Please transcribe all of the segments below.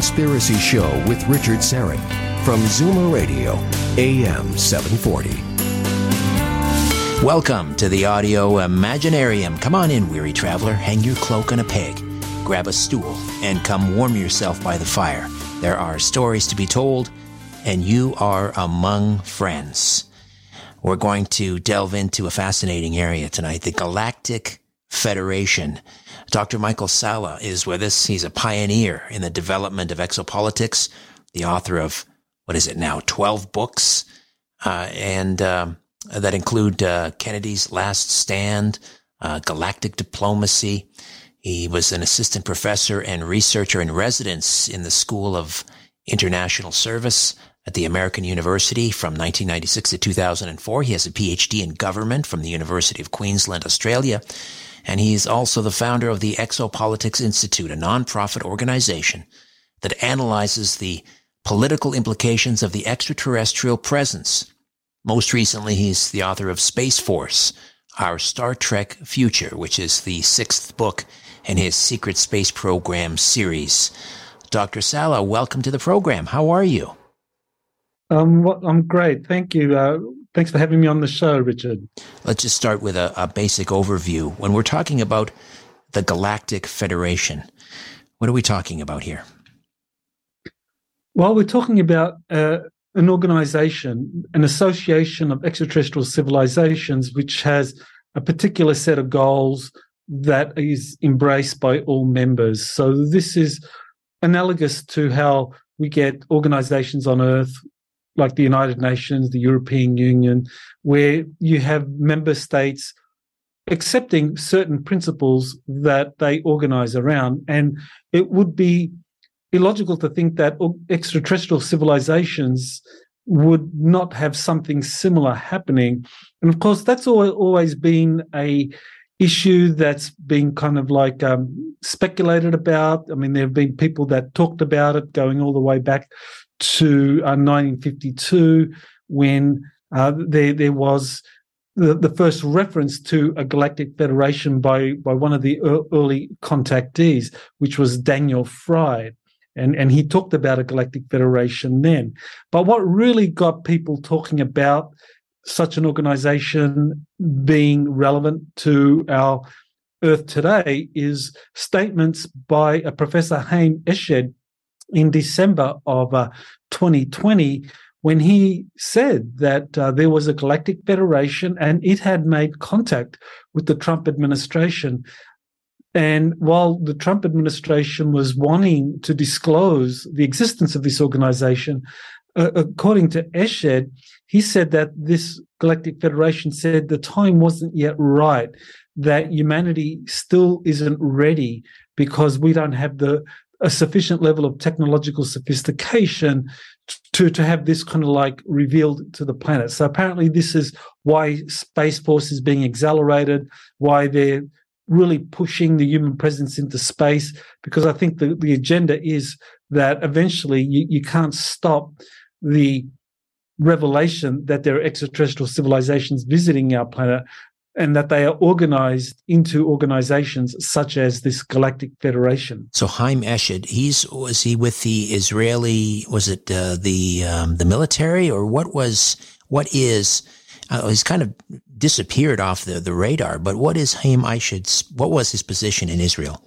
Conspiracy Show with Richard Syrett from Zoomer Radio, AM 740. Welcome to the Audio Imaginarium. Come on in, weary traveler. Hang your cloak on a peg, grab a stool, and come warm yourself by the fire. There are stories to be told, and you are among friends. We're going to delve into a fascinating area tonight the Galactic Federation. Dr. Michael Salla is with us. He's a pioneer in the development of exopolitics, the author of, what is it now, 12 books, uh, and um, that include uh, Kennedy's Last Stand, uh, Galactic Diplomacy. He was an assistant professor and researcher in residence in the School of International Service at the American University from 1996 to 2004. He has a PhD in government from the University of Queensland, Australia. And he's also the founder of the Exopolitics Institute, a nonprofit organization that analyzes the political implications of the extraterrestrial presence. Most recently, he's the author of Space Force, Our Star Trek Future, which is the sixth book in his Secret Space Program series. Dr. Salla, welcome to the program. How are you? Um, well, I'm great. Thank you. Uh, thanks for having me on the show, Richard. Let's just start with a, a basic overview. When we're talking about the Galactic Federation, what are we talking about here? Well, we're talking about uh, an organization, an association of extraterrestrial civilizations, which has a particular set of goals that is embraced by all members. So this is analogous to how we get organizations on Earth like the United Nations, the European Union, where you have member states accepting certain principles that they organize around. And it would be illogical to think that extraterrestrial civilizations would not have something similar happening. And of course, that's always been a issue that's been kind of like um, speculated about. I mean, there have been people that talked about it going all the way back to uh, 1952 when uh, there there was the, the first reference to a galactic federation by by one of the early contactees, which was Daniel Fry. And, and he talked about a galactic federation then. But what really got people talking about such an organization being relevant to our Earth today is statements by a Professor Haim Eshed, in December of uh, 2020 when he said that uh, there was a galactic federation and it had made contact with the Trump administration. And while the Trump administration was wanting to disclose the existence of this organization, uh, according to Eshed, he said that this galactic federation said the time wasn't yet right, that humanity still isn't ready because we don't have the a sufficient level of technological sophistication to to have this kind of like revealed to the planet. So apparently, this is why Space Force is being accelerated, why they're really pushing the human presence into space, because I think the, the agenda is that eventually you, you can't stop the revelation that there are extraterrestrial civilizations visiting our planet and that they are organized into organizations such as this Galactic Federation. So Haim Eshed, he's was he with the Israeli? Was it uh, the um, the military or what was what is? Uh, he's kind of disappeared off the, the radar. But what is Haim Eshed? What was his position in Israel?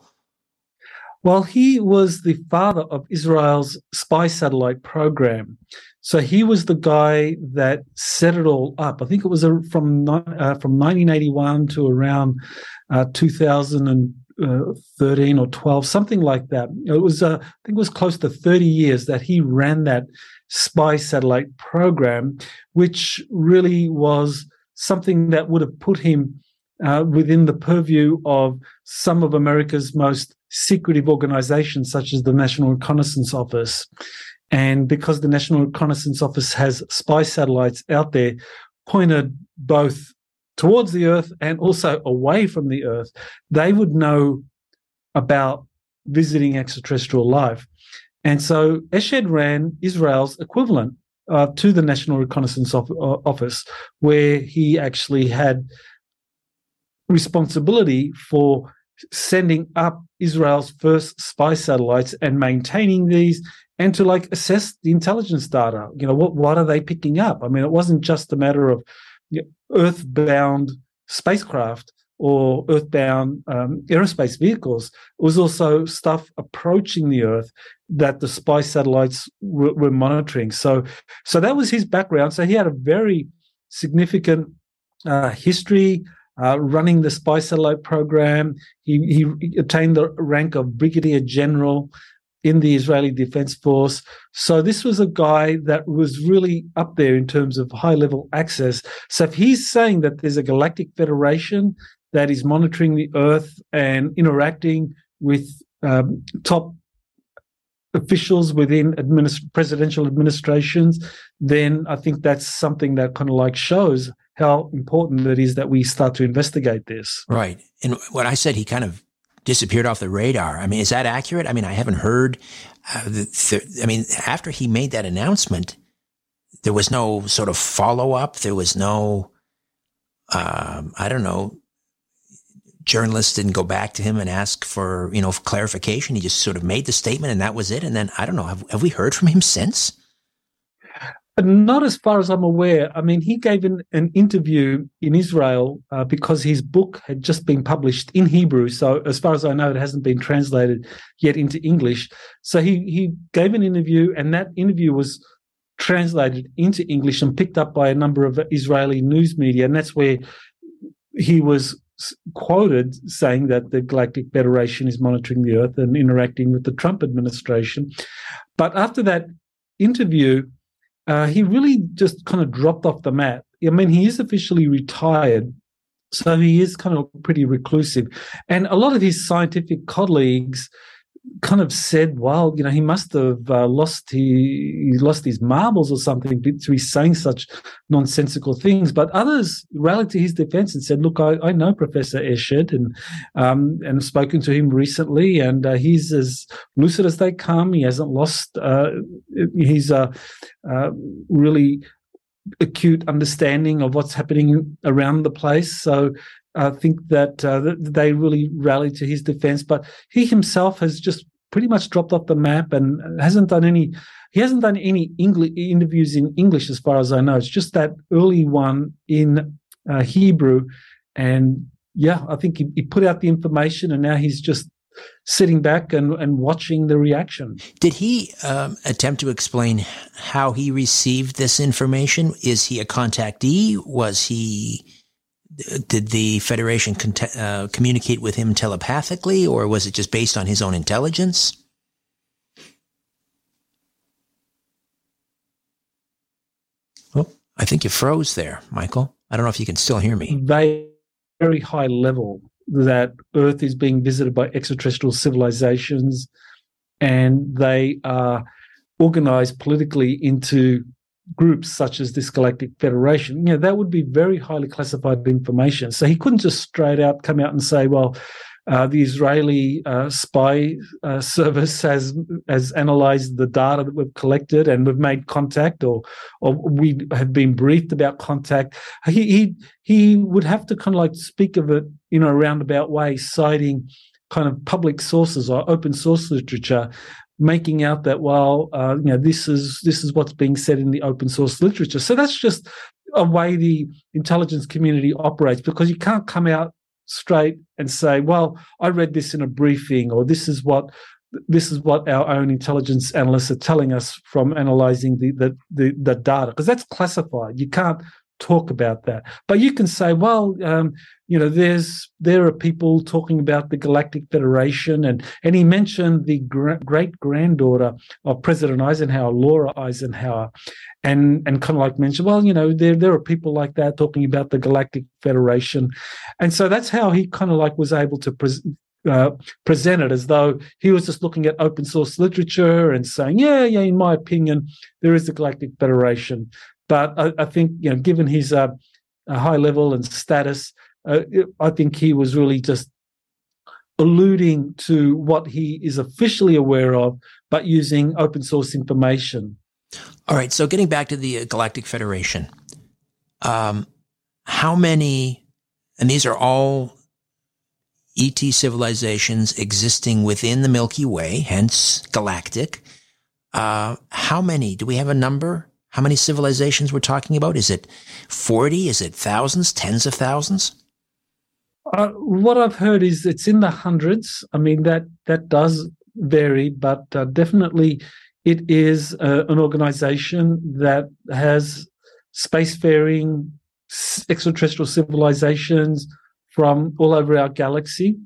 Well, he was the father of Israel's spy satellite program. So he was the guy that set it all up. I think it was from uh, from 1981 to around uh, 2013 or 12, something like that. It was, uh, I think, it was close to 30 years that he ran that spy satellite program, which really was something that would have put him uh, within the purview of some of America's most secretive organizations, such as the National Reconnaissance Office. And because the National Reconnaissance Office has spy satellites out there pointed both towards the Earth and also away from the Earth, they would know about visiting extraterrestrial life. And so Eshed ran Israel's equivalent uh, to the National Reconnaissance Office, where he actually had responsibility for sending up Israel's first spy satellites and maintaining these and to like assess the intelligence data. You know, what what are they picking up? I mean, it wasn't just a matter of earthbound spacecraft or earthbound um, aerospace vehicles. It was also stuff approaching the Earth that the spy satellites were, were monitoring. So, so that was his background. So he had a very significant uh, history uh, running the spy satellite program. He, he attained the rank of brigadier general in the Israeli Defense Force. So this was a guy that was really up there in terms of high level access. So if he's saying that there's a galactic federation that is monitoring the Earth and interacting with um, top officials within administ- presidential administrations, then I think that's something that kind of like shows how important it is that we start to investigate this. Right. And what I said, he kind of disappeared off the radar. I mean, is that accurate? I mean, I haven't heard. Uh, the, I mean, after he made that announcement, there was no sort of follow up. There was no, um, I don't know, journalists didn't go back to him and ask for, you know, clarification. He just sort of made the statement and that was it. And then I don't know, have, have we heard from him since? But not as far as I'm aware. I mean, he gave an, an interview in Israel uh, because his book had just been published in Hebrew. So, as far as I know, it hasn't been translated yet into English. So, he, he gave an interview, and that interview was translated into English and picked up by a number of Israeli news media. And that's where he was quoted saying that the Galactic Federation is monitoring the Earth and interacting with the Trump administration. But after that interview, uh, he really just kind of dropped off the map. I mean, he is officially retired, so he is kind of pretty reclusive. And a lot of his scientific colleagues kind of said, "Well, you know, he must have uh, lost he, he, lost his marbles or something to be saying such nonsensical things." But others rallied to his defense and said, "Look, I, I know Professor Eshed and um, and have spoken to him recently, and uh, he's as lucid as they come. He hasn't lost. Uh, he's uh, uh, really." acute understanding of what's happening around the place so I think that uh, they really rallied to his defense. But he himself has just pretty much dropped off the map and hasn't done any. He hasn't done any English interviews in English, as far as I know. It's just that early one in uh, Hebrew, and yeah, I think he, he put out the information, and now he's just sitting back and, and watching the reaction. Did he um, attempt to explain how he received this information? Is he a contactee? Was he did the Federation uh, communicate with him telepathically, or was it just based on his own intelligence? Oh, I think you froze there, Michael. I don't know if you can still hear me. Very high level that Earth is being visited by extraterrestrial civilizations, and they are organized politically into groups such as this galactic federation you know that would be very highly classified information so he couldn't just straight out come out and say well Uh, the Israeli uh, spy uh, service has has analysed the data that we've collected, and we've made contact, or or we have been briefed about contact. He he he would have to kind of like speak of it in a roundabout way, citing kind of public sources or open source literature making out that well uh, you know this is this is what's being said in the open source literature so that's just a way the intelligence community operates because you can't come out straight and say well i read this in a briefing or this is what this is what our own intelligence analysts are telling us from analyzing the the, the, the data because that's classified you can't talk about that. But you can say, well, um, you know, there's there are people talking about the Galactic Federation, and and he mentioned the great granddaughter of President Eisenhower, Laura Eisenhower, and and kind of like mentioned, well, you know, there there are people like that talking about the Galactic Federation, and so that's how he kind of like was able to. Pre- uh, present it as though he was just looking at open source literature and saying, yeah, yeah, in my opinion, there is the Galactic Federation. But I, I think, you know, given his uh, high level and status, uh, I think he was really just alluding to what he is officially aware of, but using open source information. All right. So getting back to the uh, Galactic Federation, um, how many, and these are all ET civilizations existing within the Milky Way, hence galactic. Uh, how many? Do we have a number? how many civilizations we're talking about? Is it 40? Is it thousands, tens of thousands? Uh, what I've heard is it's in the hundreds. I mean, that, that does vary, but uh, definitely it is uh, an organization that has spacefaring extraterrestrial civilizations from all over our galaxy.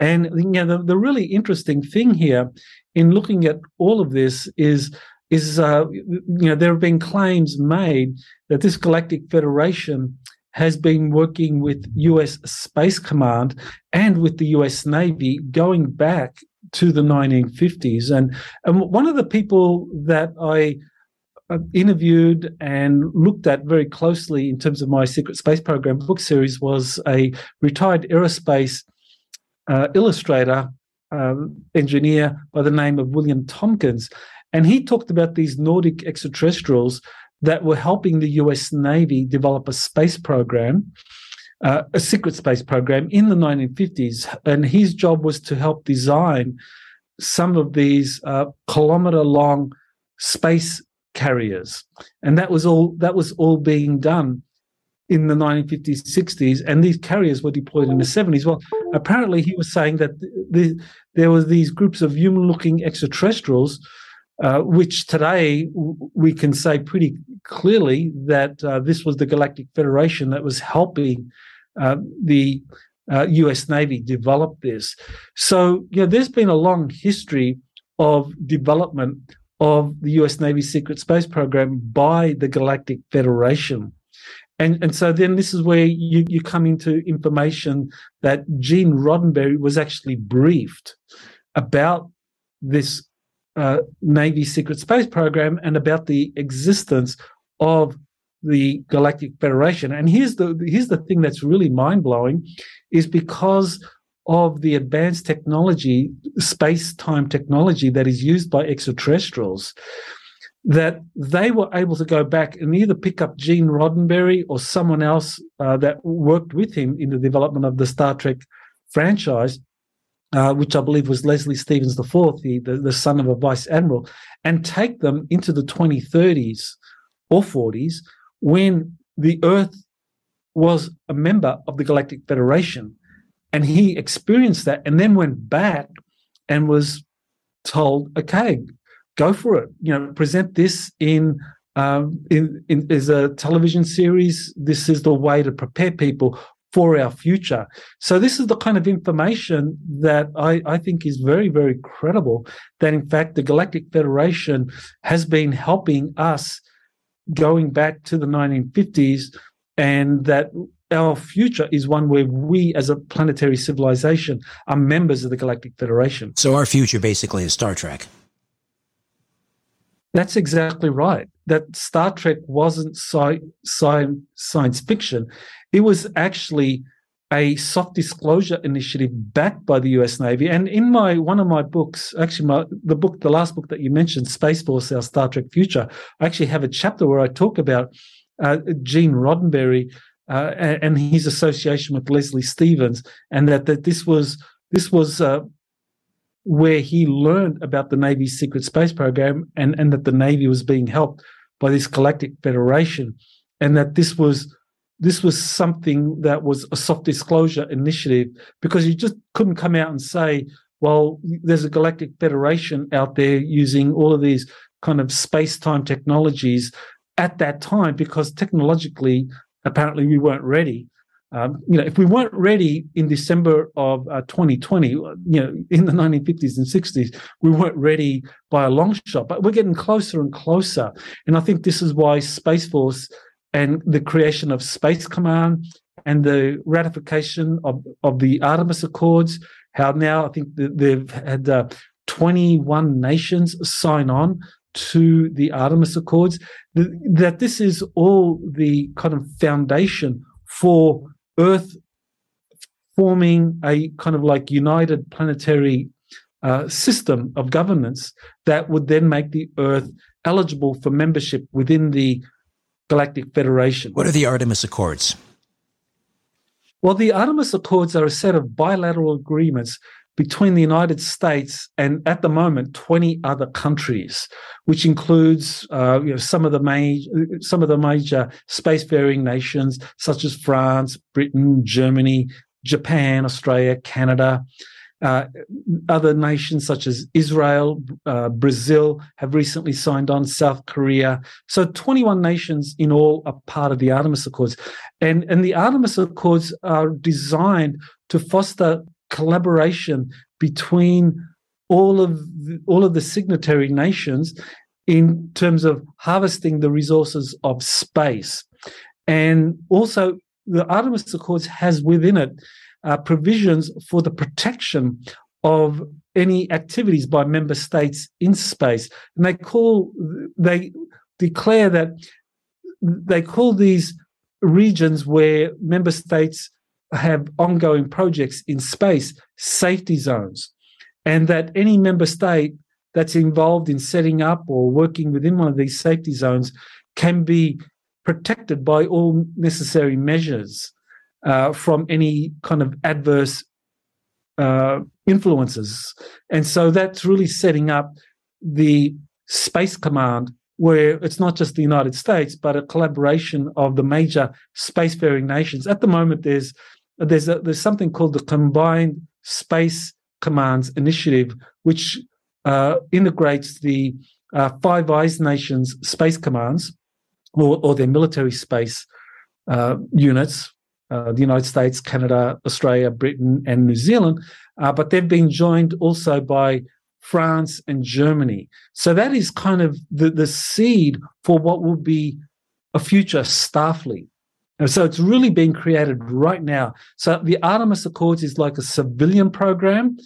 And you know, the, the really interesting thing here in looking at all of this is is uh, you know there have been claims made that this galactic federation has been working with US Space Command and with the US Navy going back to the 1950s and and one of the people that I uh, interviewed and looked at very closely in terms of my secret space program book series was a retired aerospace uh, illustrator uh, engineer by the name of William Tompkins. And he talked about these Nordic extraterrestrials that were helping the US Navy develop a space program, uh, a secret space program in the 1950s. And his job was to help design some of these uh, kilometer long space carriers. And that was all that was all being done in the 1950s, 60s, and these carriers were deployed in the 70s. Well, apparently he was saying that the, the, there were these groups of human-looking extraterrestrials uh, which today we can say pretty clearly that uh, this was the Galactic Federation that was helping uh, the US uh, Navy develop this. So, you know, there's been a long history of development of the US Navy secret space program by the Galactic Federation. And, and so then this is where you, you come into information that Gene Roddenberry was actually briefed about this uh, Navy secret space program and about the existence of the Galactic Federation. And here's the here's the thing that's really mind blowing, is because of the advanced technology, space time technology that is used by extraterrestrials, that they were able to go back and either pick up Gene Roddenberry or someone else uh, that worked with him in the development of the Star Trek franchise uh, which I believe was Leslie Stevens IV, the, the, the son of a vice admiral, and take them into the 2030s or 40s when the Earth was a member of the Galactic Federation. And he experienced that and then went back and was told, okay, go for it. You know, present this in um, in, in, as a television series. This is the way to prepare people for our future. So this is the kind of information that I, I, think is very, very credible. That in fact the Galactic Federation has been helping us going back to the 1950s, and that our future is one where we, as a planetary civilization, are members of the Galactic Federation. So our future basically is Star Trek. That's exactly right. That Star Trek wasn't sci- sci- science fiction. It was actually a soft disclosure initiative backed by the US Navy. And in my one of my books, actually my the book, the last book that you mentioned, Space Force, Our Star Trek Future, I actually have a chapter where I talk about uh, Gene Roddenberry uh, and his association with Leslie Stevens, and that, that this was this was uh, where he learned about the Navy's secret space program, and and that the Navy was being helped by this Galactic Federation, and that this was this was something that was a soft disclosure initiative because you just couldn't come out and say, well, there's a galactic federation out there using all of these kind of space time technologies at that time because technologically, apparently, we weren't ready. Um, you know, if we weren't ready in December of uh, 2020, you know, in the 1950s and 60s, we weren't ready by a long shot. But we're getting closer and closer, and I think this is why Space Force and the creation of Space Command and the ratification of, of the Artemis Accords. How now I think they've had uh, 21 nations sign on to the Artemis Accords. That this is all the kind of foundation for Earth forming a kind of like united planetary uh, system of governance that would then make the Earth eligible for membership within the Galactic Federation. What are the Artemis Accords? Well, the Artemis Accords are a set of bilateral agreements between the United States and, at the moment, 20 other countries, which includes uh, you know, some of the major some of the major spacefaring nations such as France, Britain, Germany, Japan, Australia, Canada, uh, other nations such as Israel, uh, Brazil have recently signed on, South Korea. So 21 nations in all are part of the Artemis Accords. And, and the Artemis Accords are designed to foster collaboration between all of the, all of the signatory nations in terms of harvesting the resources of space. And also the Artemis Accords has within it uh, provisions for the protection of any activities by member states in space. And they call, they declare that they call these regions where member states have ongoing projects in space safety zones. And that any member state that's involved in setting up or working within one of these safety zones can be protected by all necessary measures uh, from any kind of adverse uh, influences. And so that's really setting up the Space Command, where it's not just the United States, but a collaboration of the major spacefaring nations. At the moment, there's there's a, there's something called the Combined Space Commands Initiative, which uh, integrates the uh, Five Eyes nations space commands or, or their military space uh, units uh, the United States, Canada, Australia, Britain, and New Zealand, uh, but they've been joined also by France and Germany. So that is kind of the, the seed for what will be a future Starfleet. And so it's really being created right now. So the Artemis Accords is like a civilian program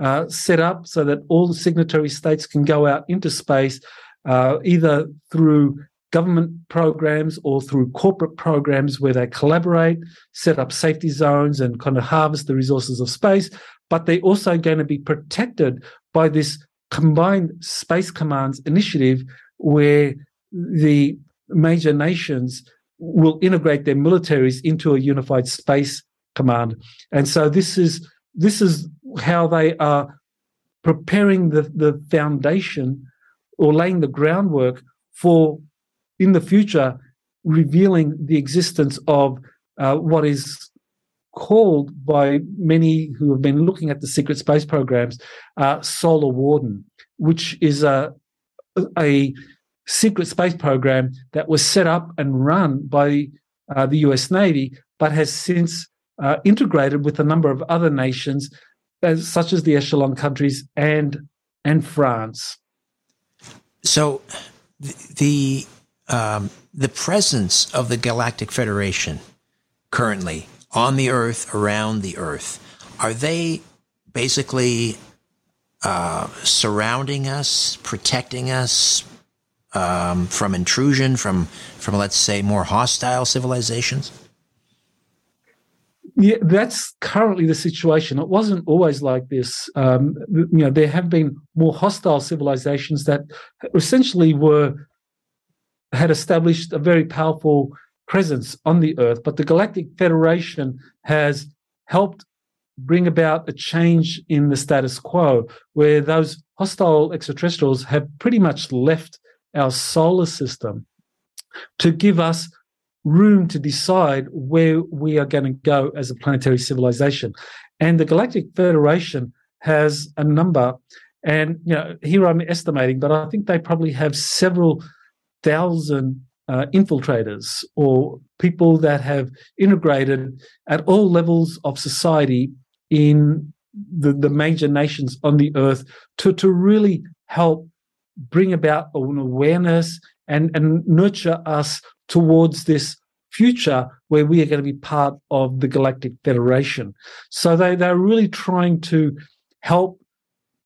uh, set up so that all the signatory states can go out into space uh, either through government programs or through corporate programs where they collaborate, set up safety zones, and kind of harvest the resources of space. But they're also going to be protected by this combined space commands initiative where the major nations will integrate their militaries into a unified space command. And so this is this is how they are preparing the, the foundation or laying the groundwork for in the future revealing the existence of uh, what is called by many who have been looking at the secret space programs uh, solar warden which is a a secret space program that was set up and run by uh, the US Navy but has since uh, integrated with a number of other nations as, such as the echelon countries and and France. So the um, the presence of the Galactic Federation currently on the Earth, around the Earth, are they basically uh, surrounding us, protecting us um, from intrusion from from let's say more hostile civilizations? yeah, that's currently the situation. It wasn't always like this. Um, you know, there have been more hostile civilizations that essentially were had established a very powerful presence on the Earth, but the Galactic Federation has helped bring about a change in the status quo, where those hostile extraterrestrials have pretty much left our solar system to give us room to decide where we are going to go as a planetary civilization. And the Galactic Federation has a number, and you know, here I'm estimating, but I think they probably have several thousand uh, infiltrators or people that have integrated at all levels of society in the, the major nations on the earth to, to really help bring about an awareness and, and nurture us towards this future where we are going to be part of the Galactic Federation. So they, they're really trying to help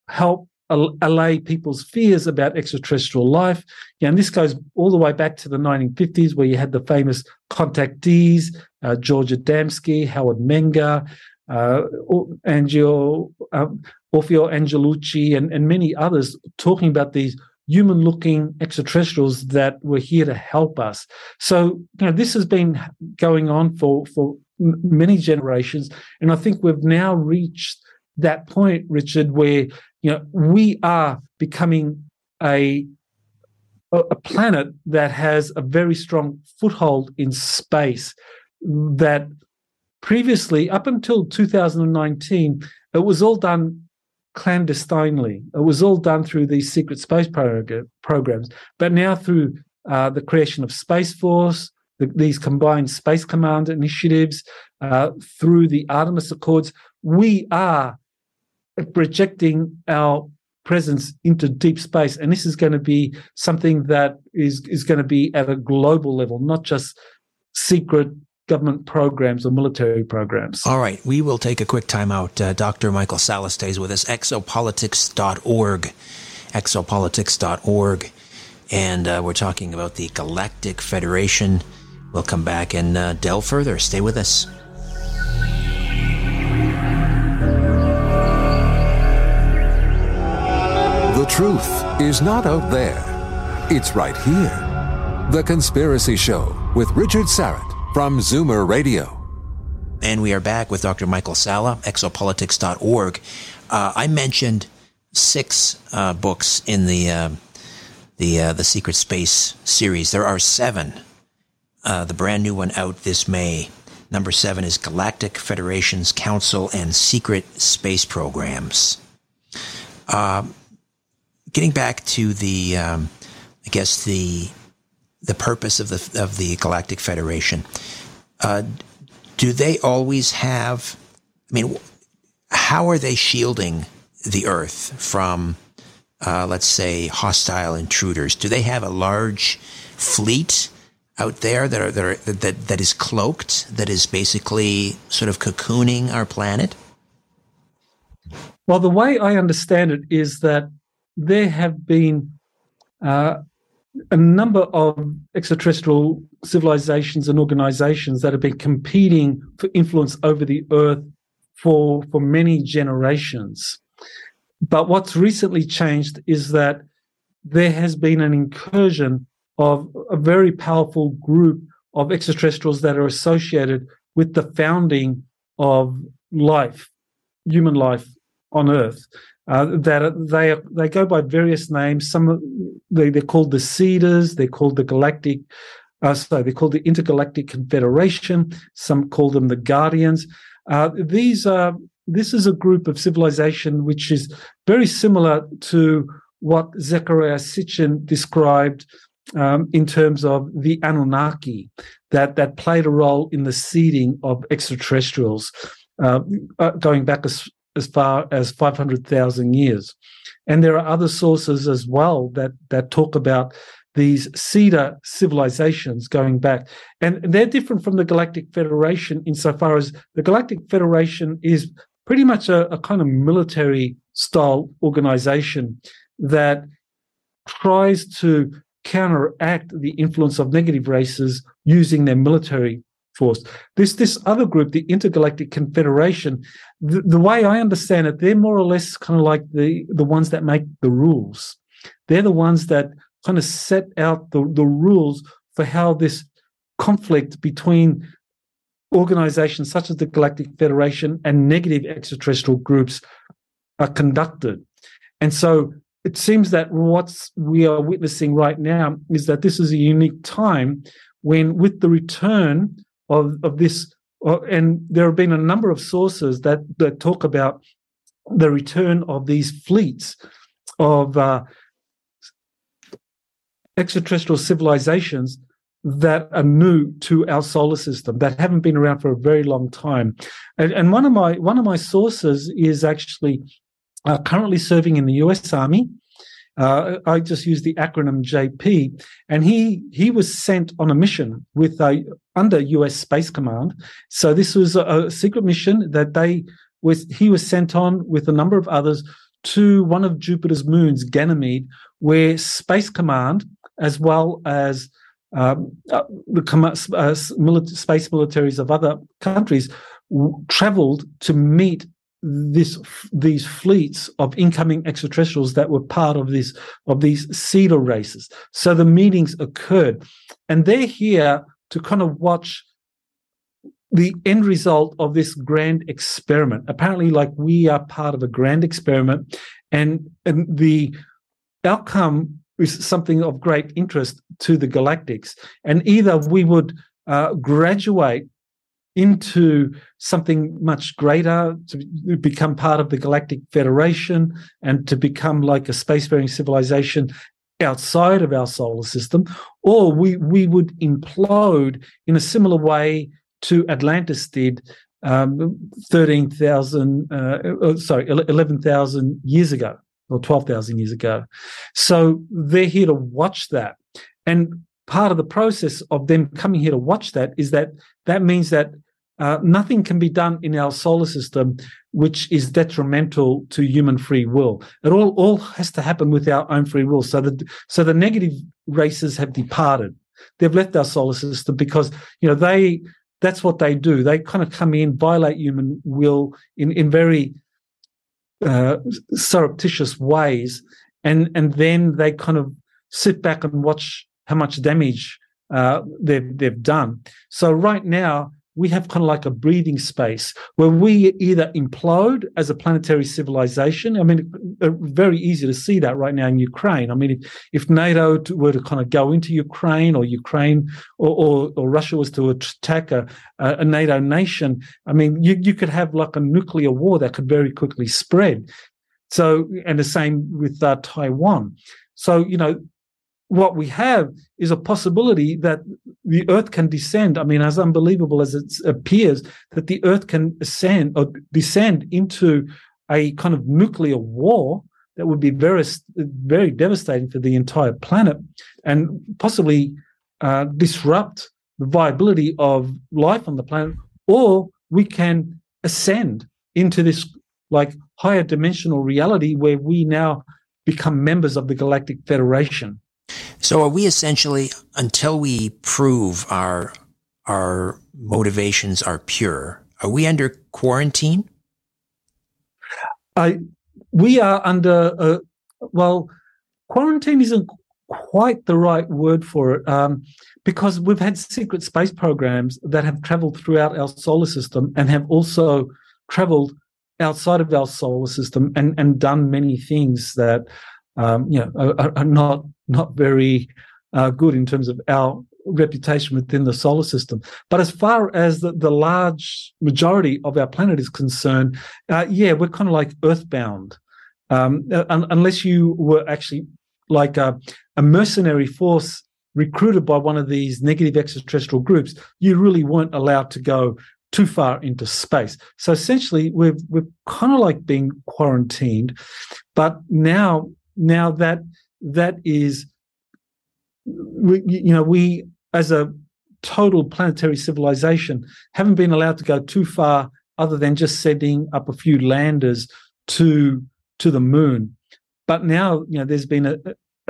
help allay people's fears about extraterrestrial life. And this goes all the way back to the 1950s, where you had the famous contactees, uh, George Howard Menger, uh, Angelo, uh, Orfeo Angelucci, and, and many others talking about these human looking extraterrestrials that were here to help us. So, you know, this has been going on for, for many generations. And I think we've now reached that point, Richard, where, you know, we are becoming a, a planet that has a very strong foothold in space that previously, up until 2019, it was all done clandestinely. It was all done through these secret space prog- programs. But now, through uh, the creation of Space Force, the, these combined Space Command initiatives, uh, through the Artemis Accords, we are projecting our presence into deep space. And this is going to be something that is, is going to be at a global level, not just secret government programs or military programs. All right, we will take a quick time out. Uh, Dr. Michael Salla stays with us, exopolitics.org, exopolitics.org, and uh, we're talking about the Galactic Federation. We'll come back and uh, delve further. Stay with us. The truth is not out there, it's right here. The Conspiracy Show with Richard Syrett from Zoomer Radio. And we are back with Dr. Michael Salla, exopolitics.org. Uh, I mentioned six uh, books in the uh, the uh, the Secret Space series. There are seven. Uh, the brand new one out this May. Number seven is Galactic Federation's Council and Secret Space Programs. Uh, getting back to the, um, I guess the the purpose of the of the Galactic Federation. Uh, do they always have? I mean, how are they shielding the Earth from, uh, let's say, hostile intruders? Do they have a large fleet out there that are, that, are, that that is cloaked, that is basically sort of cocooning our planet? Well, the way I understand it is that there have been uh, a number of extraterrestrial civilizations and organizations that have been competing for influence over the earth for, for many generations. But what's recently changed is that there has been an incursion of a very powerful group of extraterrestrials that are associated with the founding of life, human life on Earth. Uh, that they they go by various names. Some they they're called the Seeders. They're called the Galactic. Uh, so they're called the Intergalactic Confederation. Some call them the Guardians. Uh, these are this is a group of civilization which is very similar to what Zecharia Sitchin described um, in terms of the Anunnaki that that played a role in the seeding of extraterrestrials. Uh, uh, going back as as far as 500,000 years. And there are other sources as well that, that talk about these seeder civilizations going back. And they're different from the Galactic Federation insofar as the Galactic Federation is pretty much a, a kind of military style organization that tries to counteract the influence of negative races using their military force. This this other group, the Intergalactic Confederation, the, the way I understand it, they're more or less kind of like the the ones that make the rules. They're the ones that kind of set out the, the rules for how this conflict between organizations such as the Galactic Federation and negative extraterrestrial groups are conducted. And so it seems that what we are witnessing right now is that this is a unique time when, with the return of, of this, uh, and there have been a number of sources that, that talk about the return of these fleets of uh, extraterrestrial civilizations that are new to our solar system that haven't been around for a very long time. And, and one of my one of my sources is actually uh, currently serving in the US Army uh, I just use the acronym JP, and he he was sent on a mission with a under U.S. Space Command. So this was a, a secret mission that they was he was sent on with a number of others to one of Jupiter's moons, Ganymede, where Space Command, as well as um, uh, the uh, space militaries of other countries, w- traveled to meet this these fleets of incoming extraterrestrials that were part of this of these seeder races. So the meetings occurred, and they're here to kind of watch the end result of this grand experiment. Apparently, like we are part of a grand experiment, and and the outcome is something of great interest to the galactics. And either we would uh, graduate into something much greater to become part of the galactic federation and to become like a spacefaring civilization outside of our solar system or we we would implode in a similar way to atlantis did um, 13,000 uh, uh sorry 11,000 years ago or 12,000 years ago. So they're here to watch that. And part of the process of them coming here to watch that is that that means that uh, nothing can be done in our solar system which is detrimental to human free will. It all all has to happen with our own free will. So the so the negative races have departed. They've left our solar system because you know they that's what they do. They kind of come in, violate human will in in very uh, surreptitious ways, and and then they kind of sit back and watch how much damage uh, they've they've done. So right now, we have kind of like a breathing space where we either implode as a planetary civilization. I mean, uh, very easy to see that right now in Ukraine. I mean, if, if NATO were to kind of go into Ukraine or Ukraine or, or, or Russia was to attack a, a, NATO nation, I mean, you, you could have like a nuclear war that could very quickly spread. So, and the same with uh, Taiwan. So, you know, what we have is a possibility that the earth can descend. I mean, as unbelievable as it appears, that the earth can ascend or descend into a kind of nuclear war that would be very, very devastating for the entire planet and possibly uh, disrupt the viability of life on the planet. Or we can ascend into this like higher dimensional reality where we now become members of the Galactic Federation. So are we essentially, until we prove our, our motivations are pure, are we under quarantine? I, we are under, uh, well, quarantine isn't quite the right word for it um, because we've had secret space programs that have traveled throughout our solar system and have also traveled outside of our solar system and, and done many things that um, you know, are, are, not not very uh, good in terms of our reputation within the solar system. But as far as the, the large majority of our planet is concerned, uh, yeah, we're kind of like earthbound. Um, un- unless you were actually like a, a mercenary force recruited by one of these negative extraterrestrial groups, you really weren't allowed to go too far into space. So essentially, we're we're kind of like being quarantined, but now now that that is, we, you know, we as a total planetary civilization haven't been allowed to go too far other than just sending up a few landers to to the moon. But now, you know, there's been a,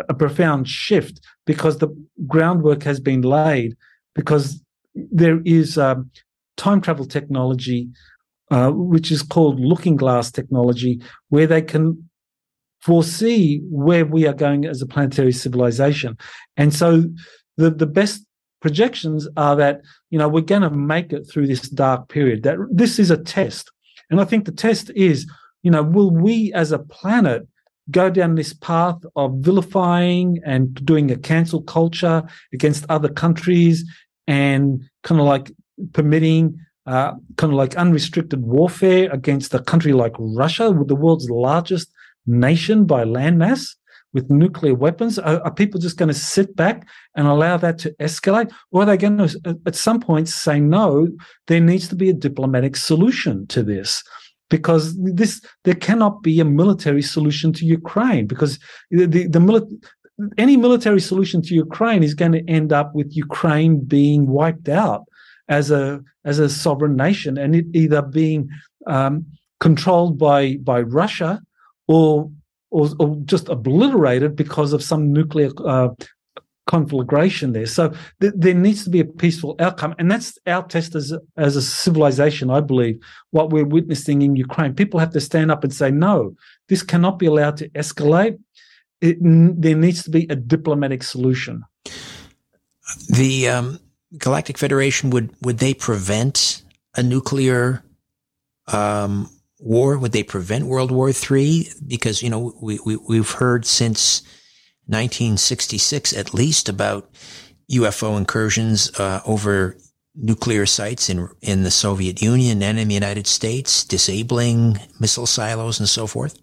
a profound shift because the groundwork has been laid because there is um, time travel technology, uh, which is called looking glass technology, where they can foresee where we are going as a planetary civilization. And so the, the best projections are that, you know, we're going to make it through this dark period, that this is a test. And I think the test is, you know, will we as a planet go down this path of vilifying and doing a cancel culture against other countries and kind of like permitting uh, kind of like unrestricted warfare against a country like Russia, with the world's largest nation by landmass with nuclear weapons? Are, are people just going to sit back and allow that to escalate? Or are they going to, at some point, say, no, there needs to be a diplomatic solution to this? Because this, there cannot be a military solution to Ukraine because the, the, the mili- any military solution to Ukraine is going to end up with Ukraine being wiped out as a as a sovereign nation and it either being um, controlled by by Russia or or, or, just obliterated because of some nuclear uh, conflagration there. So th- there needs to be a peaceful outcome, and that's our test as as a civilization. I believe what we're witnessing in Ukraine. People have to stand up and say, no, this cannot be allowed to escalate. It, there needs to be a diplomatic solution. The um, Galactic Federation would would they prevent a nuclear um, war? Would they prevent World War III? Because you know we, we we've heard since 1966 at least about UFO incursions uh, over nuclear sites in in the Soviet Union and in the United States, disabling missile silos and so forth.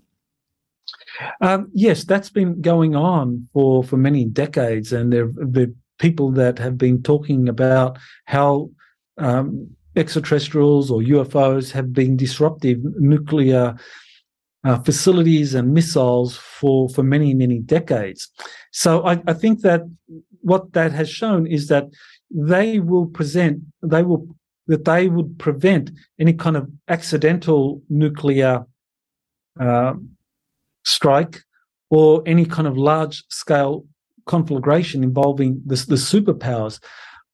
Um, yes, that's been going on for for many decades, and there there people that have been talking about how um, extraterrestrials or UFOs have been disruptive nuclear uh, facilities and missiles for for many many decades. So I, I think that what that has shown is that they will present they will that they would prevent any kind of accidental nuclear uh, strike or any kind of large scale conflagration involving the, the superpowers.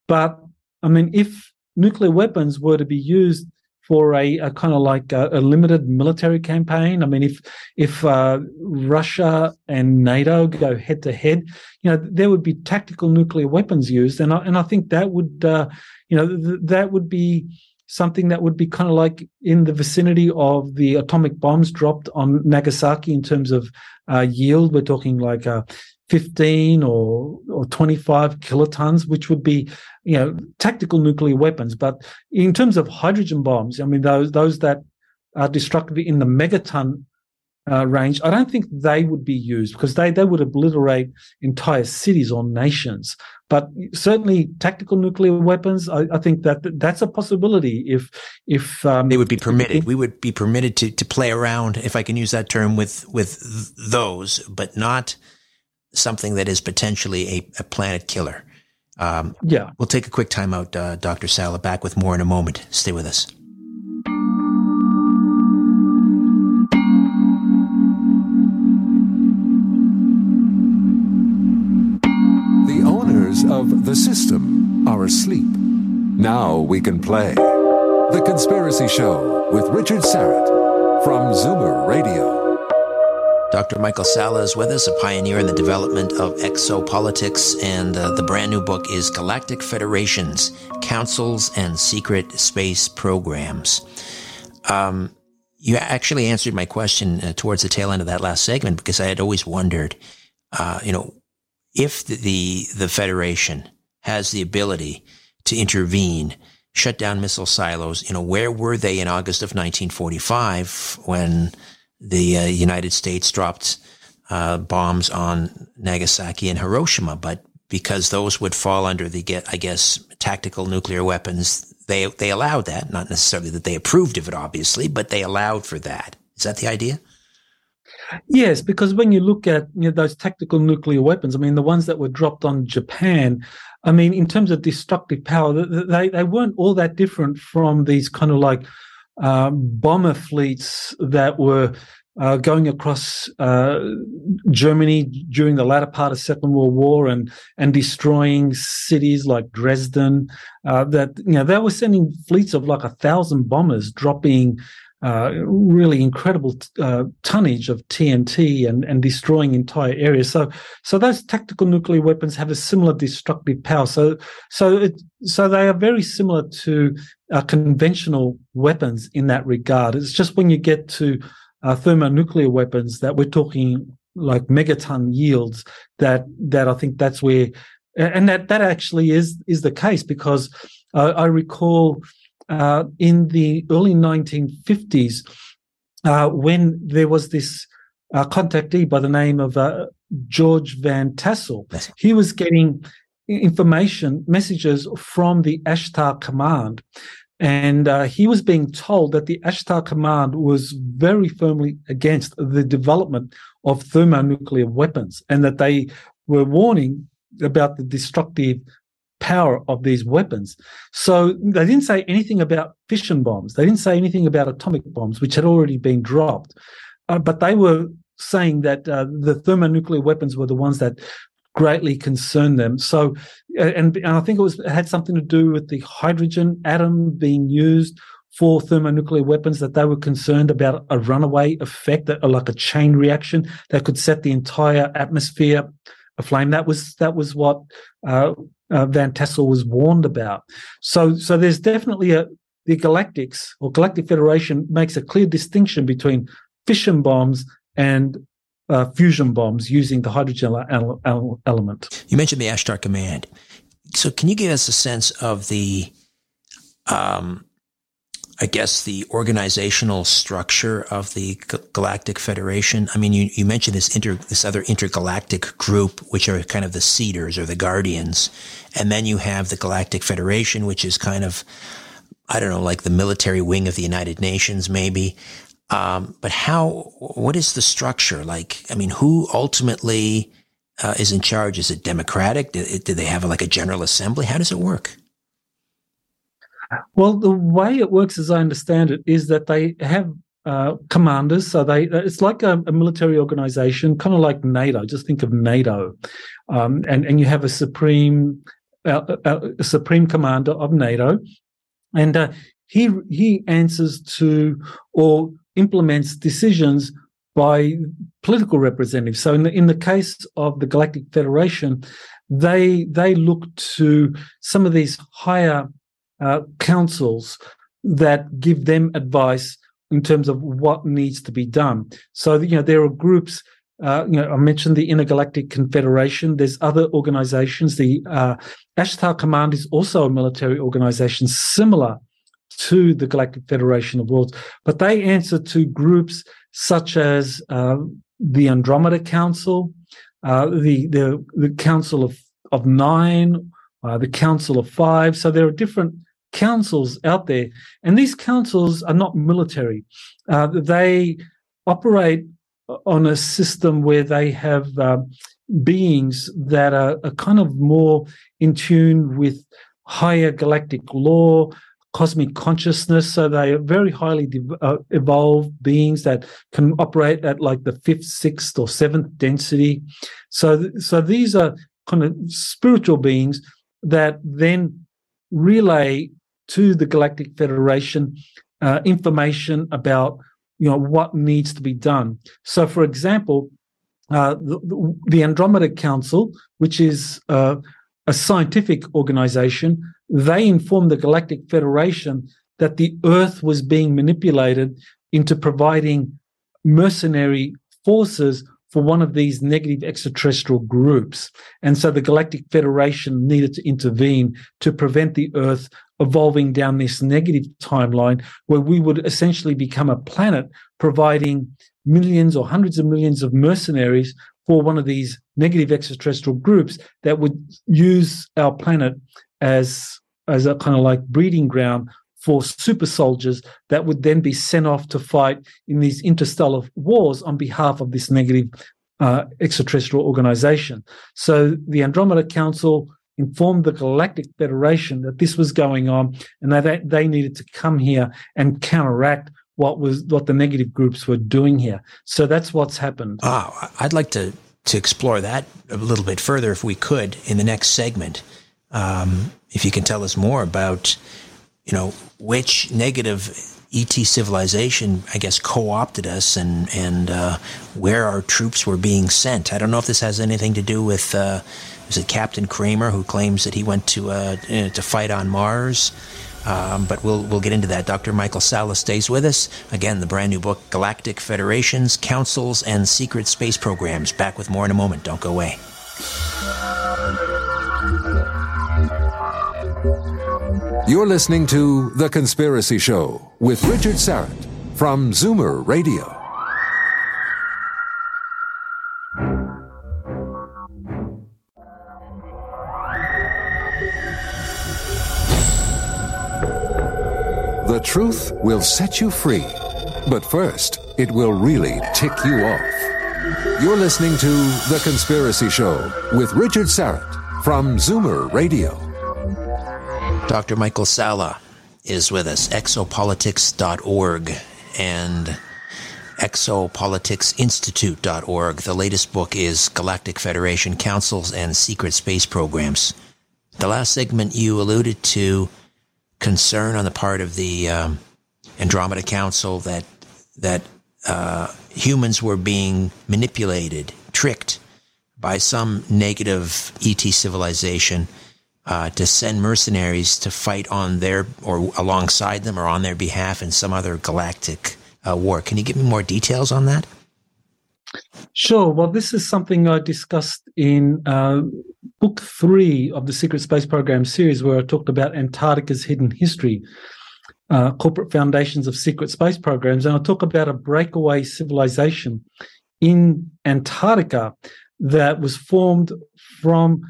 But I mean, if nuclear weapons were to be used for a, a kind of like a, a, limited military campaign. I mean, if if uh, Russia and NATO go head to head, you know, there would be tactical nuclear weapons used, and I, and I think that would, uh, you know, th- that would be something that would be kind of like in the vicinity of the atomic bombs dropped on Nagasaki in terms of uh, yield. We're talking like uh, 15 or, or 25 kilotons, which would be, you know, tactical nuclear weapons. But in terms of hydrogen bombs, I mean, those, those that are destructive in the megaton uh, range, I don't think they would be used because they, they would obliterate entire cities or nations. But certainly, tactical nuclear weapons, I, I think that that's a possibility. If if um, they would be permitted, if, we would be permitted to to play around, if I can use that term, with with those, but not something that is potentially a, a planet killer. Um, yeah. We'll take a quick time out, uh, Dr. Salla. Back with more in a moment. Stay with us. The owners of the system are asleep. Now we can play. The Conspiracy Show with Richard Syrett from Zoomer Radio. Dr. Michael Salla is with us, a pioneer in the development of exopolitics, and uh, the brand new book is Galactic Federations Councils and Secret Space Programs. Um, you actually answered my question uh, towards the tail end of that last segment because I had always wondered, uh, you know, if the, the, the Federation has the ability to intervene, shut down missile silos, you know, where were they in August of 1945 when the uh, United States dropped uh, bombs on Nagasaki and Hiroshima, but because those would fall under the get, I guess, tactical nuclear weapons, they they allowed that. Not necessarily that they approved of it, obviously, but they allowed for that. Is that the idea? Yes, because when you look at you know, those tactical nuclear weapons, I mean, the ones that were dropped on Japan, I mean, in terms of destructive power, they, they weren't all that different from these kind of like bomber fleets that were uh, going across uh, Germany during the latter part of Second World War and and destroying cities like Dresden. Uh, that you know they were sending fleets of like a thousand bombers dropping uh, really incredible uh, tonnage of TNT and, and destroying entire areas. So, so those tactical nuclear weapons have a similar destructive power. So, so it, so they are very similar to uh, conventional weapons in that regard. It's just when you get to uh, thermonuclear weapons that we're talking like megaton yields that that I think that's where and that that actually is is the case because uh, I recall uh, in the early 1950s uh, when there was this uh, contactee by the name of uh, George Van Tassel. He was getting information, messages from the Ashtar Command. And uh, he was being told that the Ashtar Command was very firmly against the development of thermonuclear weapons and that they were warning about the destructive power of these weapons. So they didn't say anything about fission bombs. They didn't say anything about atomic bombs, which had already been dropped. Uh, but they were saying that uh, the thermonuclear weapons were the ones that greatly concerned them. So, and, and I think it was it had something to do with the hydrogen atom being used for thermonuclear weapons that they were concerned about a runaway effect, that, like a chain reaction that could set the entire atmosphere aflame. That was that was what uh, uh, Van Tassel was warned about. So, so there's definitely a the Galactics or Galactic Federation makes a clear distinction between fission bombs and uh, fusion bombs using the hydrogen ele- ele- element. You mentioned the Ashtar Command. So, can you give us a sense of the um, I guess, the organizational structure of the Galactic Federation. I mean, you, you mentioned this inter, this other intergalactic group, which are kind of the Seeders or the Guardians. And then you have the Galactic Federation, which is kind of, I don't know, like the military wing of the United Nations, maybe. Um, but how, what is the structure? Like, I mean, who ultimately uh, is in charge? Is it democratic? Do, do they have like a general assembly? How does it work? Well, the way it works, as I understand it, is that they have uh, commanders. So they it's like a, a military organization, kind of like NATO. Just think of NATO, um, and and you have a supreme uh, uh a supreme commander of NATO, and uh, he he answers to or implements decisions by political representatives. So in the in the case of the Galactic Federation, they they look to some of these higher uh, councils that give them advice in terms of what needs to be done. So, you know, there are groups. Uh, you know, I mentioned the Intergalactic Confederation. There's other organizations. The uh, Ashtar Command is also a military organization similar to the Galactic Federation of Worlds, but they answer to groups such as uh, the Andromeda Council, uh, the the the Council of of Nine, uh, the Council of Five. So there are different councils out there, and these councils are not military. Uh, they operate on a system where they have uh, beings that are, are, kind of more in tune with higher galactic law, cosmic consciousness. So they are very highly de- uh, evolved beings that can operate at like the fifth, sixth, or seventh density. So, th- so these are kind of spiritual beings that then relay to the Galactic Federation uh, information about you know what needs to be done. So, for example, uh, the, the, Andromeda Council, which is uh, a scientific organization, they informed the Galactic Federation that the Earth was being manipulated into providing mercenary forces for one of these negative extraterrestrial groups. And so the Galactic Federation needed to intervene to prevent the Earth evolving down this negative timeline where we would essentially become a planet providing millions or hundreds of millions of mercenaries for one of these negative extraterrestrial groups that would use our planet as as a kind of like breeding ground for super soldiers that would then be sent off to fight in these interstellar wars on behalf of this negative uh, extraterrestrial organization. So the Andromeda Council informed the Galactic Federation that this was going on and that they needed to come here and counteract what was what the negative groups were doing here. So that's what's happened. Oh, I'd like to to explore that a little bit further, if we could, in the next segment. Um, if you can tell us more about, you know, which negative ET civilization, I guess, co-opted us, and and uh, where our troops were being sent. I don't know if this has anything to do with. Uh, is it Captain Kramer who claims that he went to uh, to fight on Mars? Um, but we'll we'll get into that. Dr. Michael Salla stays with us. Again, the brand new book, Galactic Federations, Councils, and Secret Space Programs. Back with more in a moment. Don't go away. You're listening to The Conspiracy Show with Richard Syrett from Zoomer Radio. The truth will set you free. But first, it will really tick you off. You're listening to The Conspiracy Show with Richard Syrett from Zoomer Radio. Dr. Michael Salla is with us, exopolitics.org and exopoliticsinstitute.org. The latest book is Galactic Federation Councils and Secret Space Programs. The last segment you alluded to concern on the part of the um, Andromeda Council that that uh, humans were being manipulated, tricked by some negative ET civilization uh, to send mercenaries to fight on their or alongside them or on their behalf in some other galactic uh, war. Can you give me more details on that? Sure. Well, this is something I discussed in uh, book three of the Secret Space Program series, where I talked about Antarctica's hidden history, uh, corporate foundations of secret space programs. And I talk about a breakaway civilization in Antarctica that was formed from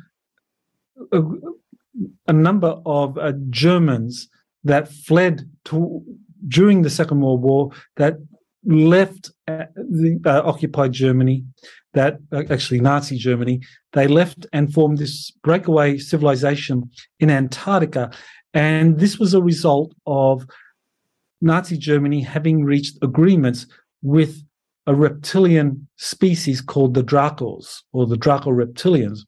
a, number of uh, Germans that fled to, during the Second World War that left uh, the uh, occupied Germany, that uh, actually Nazi Germany, they left and formed this breakaway civilization in Antarctica. And this was a result of Nazi Germany having reached agreements with a reptilian species called the Dracos or the Draco reptilians.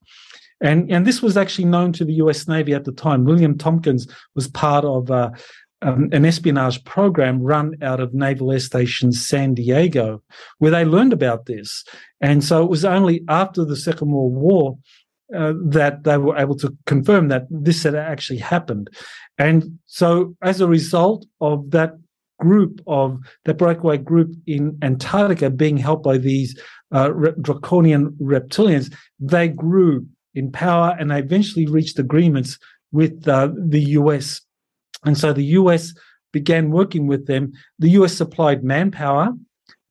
And, and this was actually known to the US Navy at the time. William Tompkins was part of uh, um, an espionage program run out of Naval Air Station San Diego, where they learned about this. And so it was only after the Second World War uh, that they were able to confirm that this had actually happened. And so, as a result of that group of that breakaway group in Antarctica being helped by these uh, re- draconian reptilians, they grew in power and they eventually reached agreements with uh, the US and so the US began working with them. The US supplied manpower,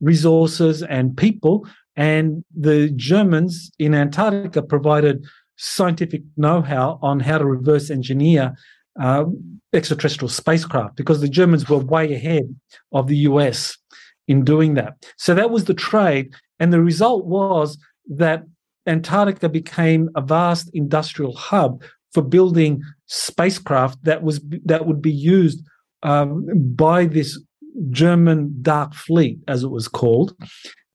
resources, and people, and the Germans in Antarctica provided scientific know how on how to reverse engineer uh, extraterrestrial spacecraft because the Germans were way ahead of the US in doing that. So that was the trade. And the result was that Antarctica became a vast industrial hub for building spacecraft that was that would be used um, by this German Dark Fleet, as it was called,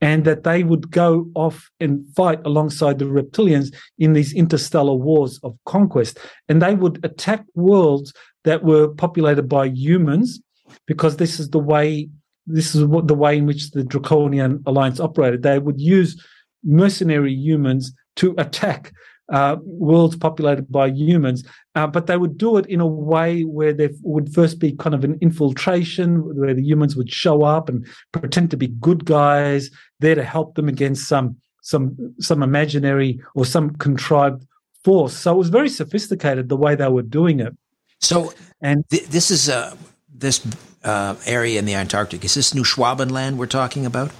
and that they would go off and fight alongside the reptilians in these interstellar wars of conquest, and they would attack worlds that were populated by humans, because this is the way this is what the way in which the Draconian Alliance operated. They would use mercenary humans to attack uh, worlds populated by humans, uh, but they would do it in a way where there would first be kind of an infiltration, where the humans would show up and pretend to be good guys there to help them against some some some imaginary or some contrived force. So it was very sophisticated the way they were doing it. So, and th- this is uh, this uh, area in the Antarctic. Is this New Schwabenland we're talking about?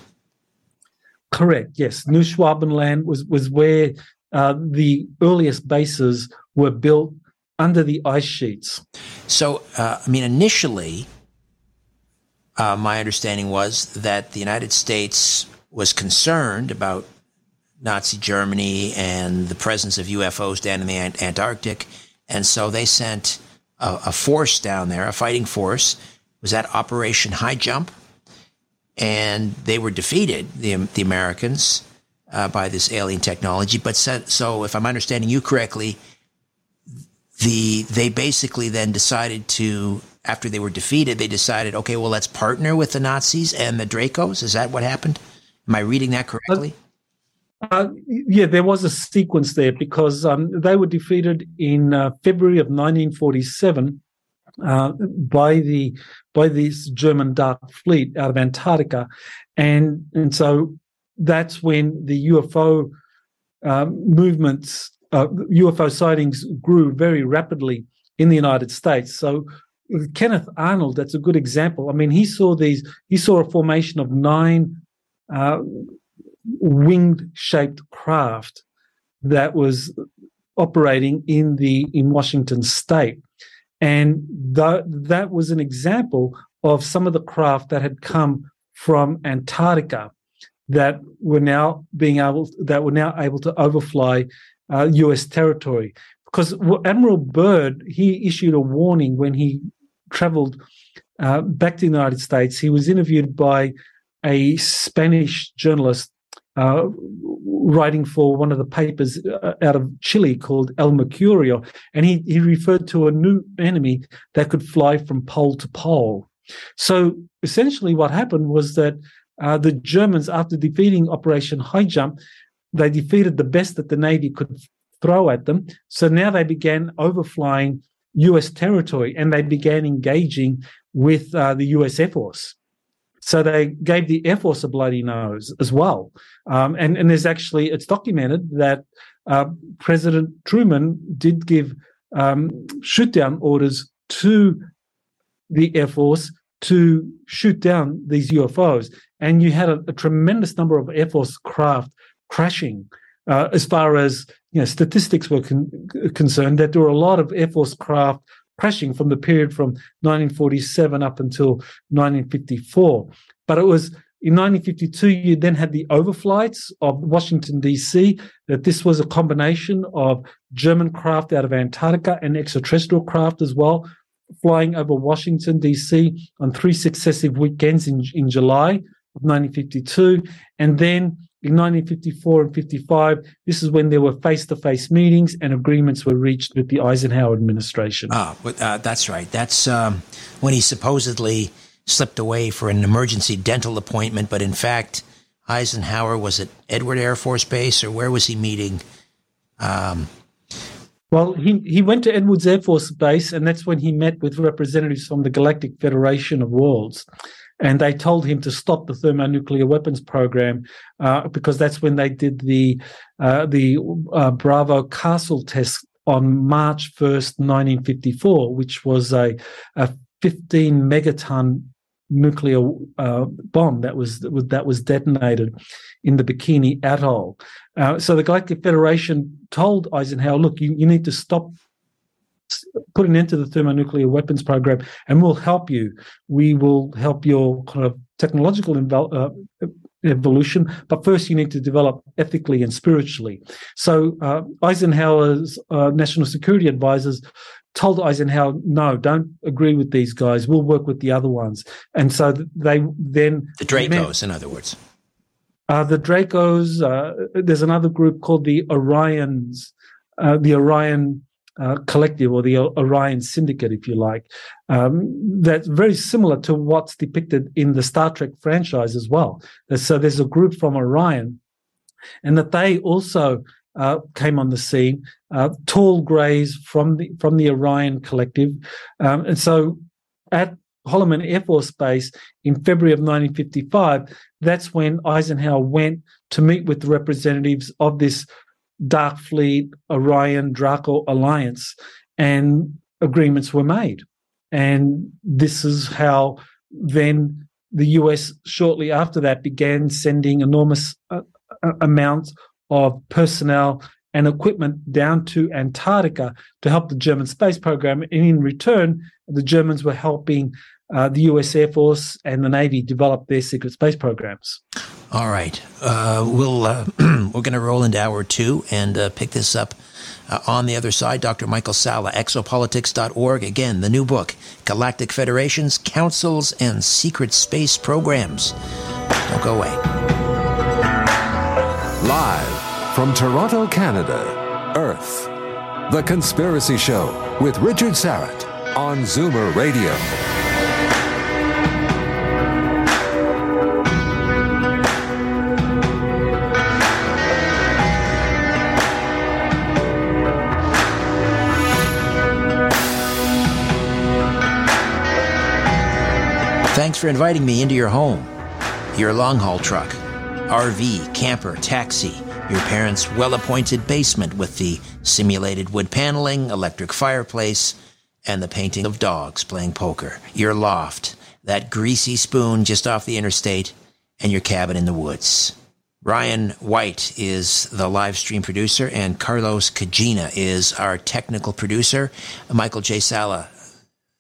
Correct. Yes, New Schwabenland was was where uh, the earliest bases were built under the ice sheets. So, uh, I mean, initially, uh, my understanding was that the United States was concerned about Nazi Germany and the presence of UFOs down in the Antarctic. And so they sent a, a force down there, a fighting force. Was that Operation High Jump? And they were defeated, the, the Americans, uh, by this alien technology. But so, so, if I'm understanding you correctly, the they basically then decided to, after they were defeated, they decided, okay, well, let's partner with the Nazis and the Dracos. Is that what happened? Am I reading that correctly? Uh, yeah, there was a sequence there because um, they were defeated in uh, February of 1947 uh, by the by this German Dark Fleet out of Antarctica, and and so that's when the UFO um, movements, UFO uh, sightings grew very rapidly in the United States. So Kenneth Arnold, that's a good example. I mean, he saw these. He saw a formation of nine uh, winged shaped craft that was operating in the in Washington state and th- that was an example of some of the craft that had come from Antarctica that were now being able that were now able to overfly uh, U.S. territory. Because Admiral Byrd he issued a warning when he travelled uh, back to the United States. He was interviewed by a Spanish journalist uh, writing for one of the papers uh, out of Chile called El Mercurio, and he, he referred to a new enemy that could fly from pole to pole. So essentially, what happened was that uh, the Germans, after defeating Operation High Jump, they defeated the best that the Navy could throw at them. So now they began overflying US territory and they began engaging with uh, the US Air Force. So they gave the Air Force a bloody nose as well. Um, and, and there's actually, it's documented that uh, President Truman did give um, shoot down orders to the Air Force to shoot down these UFOs. And you had a, a tremendous number of Air Force craft crashing. Uh, as far as you know, statistics were con- concerned, that there were a lot of Air Force craft crashing from the period from 1947 up until 1954. But it was in 1952, you then had the overflights of Washington, D.C., that this was a combination of German craft out of Antarctica and extraterrestrial craft as well, flying over Washington, D.C. on three successive weekends in, in July of 1952. And then in 1954 and 55, this is when there were face to face meetings and agreements were reached with the Eisenhower administration. Ah, uh, that's right. That's um, when he supposedly slipped away for an emergency dental appointment, but in fact, Eisenhower was at Edward Air Force Base, or where was he meeting? Um, well, he, he went to Edwards Air Force Base, and that's when he met with representatives from the Galactic Federation of Worlds and they told him to stop the thermonuclear weapons program uh, because that's when they did the uh, the uh, Bravo Castle test on March first, nineteen fifty four, which was a, a fifteen megaton nuclear uh, bomb that was that was detonated in the Bikini Atoll. Uh, so the Galactic Federation told Eisenhower, "Look, you, you need to stop put an end to the thermonuclear weapons program, and we'll help you. We will help your kind of technological uh, evolution, but first you need to develop ethically and spiritually. So uh, Eisenhower's uh, national security advisors told Eisenhower, "No, don't agree with these guys. We'll work with the other ones." And so they then the Dracos, met, in other words. Uh, the Dracos. Uh, there's another group called the Orions. Uh, the Orion uh, collective or the Orion Syndicate, if you like, um, that's very similar to what's depicted in the Star Trek franchise as well. So there's a group from Orion, and that they also uh, came on the scene, uh, tall greys from the from the Orion collective, um, and so at Holloman Air Force Base in February of 1955, that's when Eisenhower went to meet with the representatives of this Dark Fleet, Orion, Draco alliance, and agreements were made. And this is how then the US, shortly after that, began sending enormous uh, uh, amounts of personnel and equipment down to Antarctica to help the German space program. And in return, the Germans were helping uh, the US Air Force and the Navy developed their secret space programs. All right, uh, we'll uh, we're going to roll into hour two and uh, pick this up Uh, on the other side, Dr. Michael Salla, exopolitics.org. Again, the new book, Galactic Federations, Councils, and Secret Space Programs. Don't go away. Live from Toronto, Canada, Earth. The Conspiracy Show with Richard Syrett on Zoomer Radio. Thanks for inviting me into your home, your long haul truck, RV, camper, taxi, your parents' well appointed basement with the simulated wood paneling, electric fireplace, and the painting of dogs playing poker, your loft, that greasy spoon just off the interstate, and your cabin in the woods. Ryan White is the live stream producer, and Carlos Cagina is our technical producer. Michael J. Salla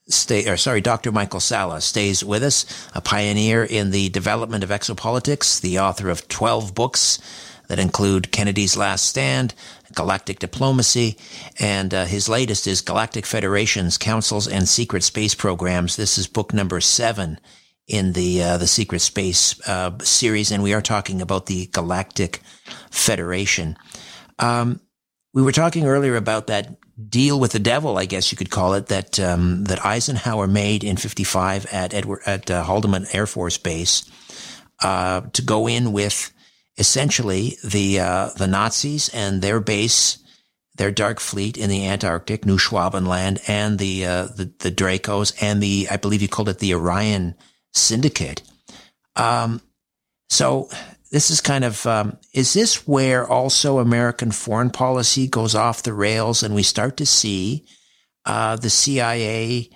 stay, or sorry, Dr. Michael Salla stays with us, a pioneer in the development of exopolitics, the author of 12 books that include Kennedy's Last Stand, Galactic Diplomacy, and uh, his latest is Galactic Federations, Councils, and Secret Space Programs. This is book number seven in the uh, the Secret Space uh, series, and we are talking about the Galactic Federation. Um, we were talking earlier about that deal with the devil, I guess you could call it, that um, that Eisenhower made in '55 at Edward at uh, Holloman Air Force Base uh, to go in with essentially the uh, the Nazis and their base, their Dark Fleet in the Antarctic, New Schwabenland, and the uh, the, the Dracos and the I believe you called it the Orion Syndicate. Um, so this is kind of um, is this where also American foreign policy goes off the rails and we start to see uh, the CIA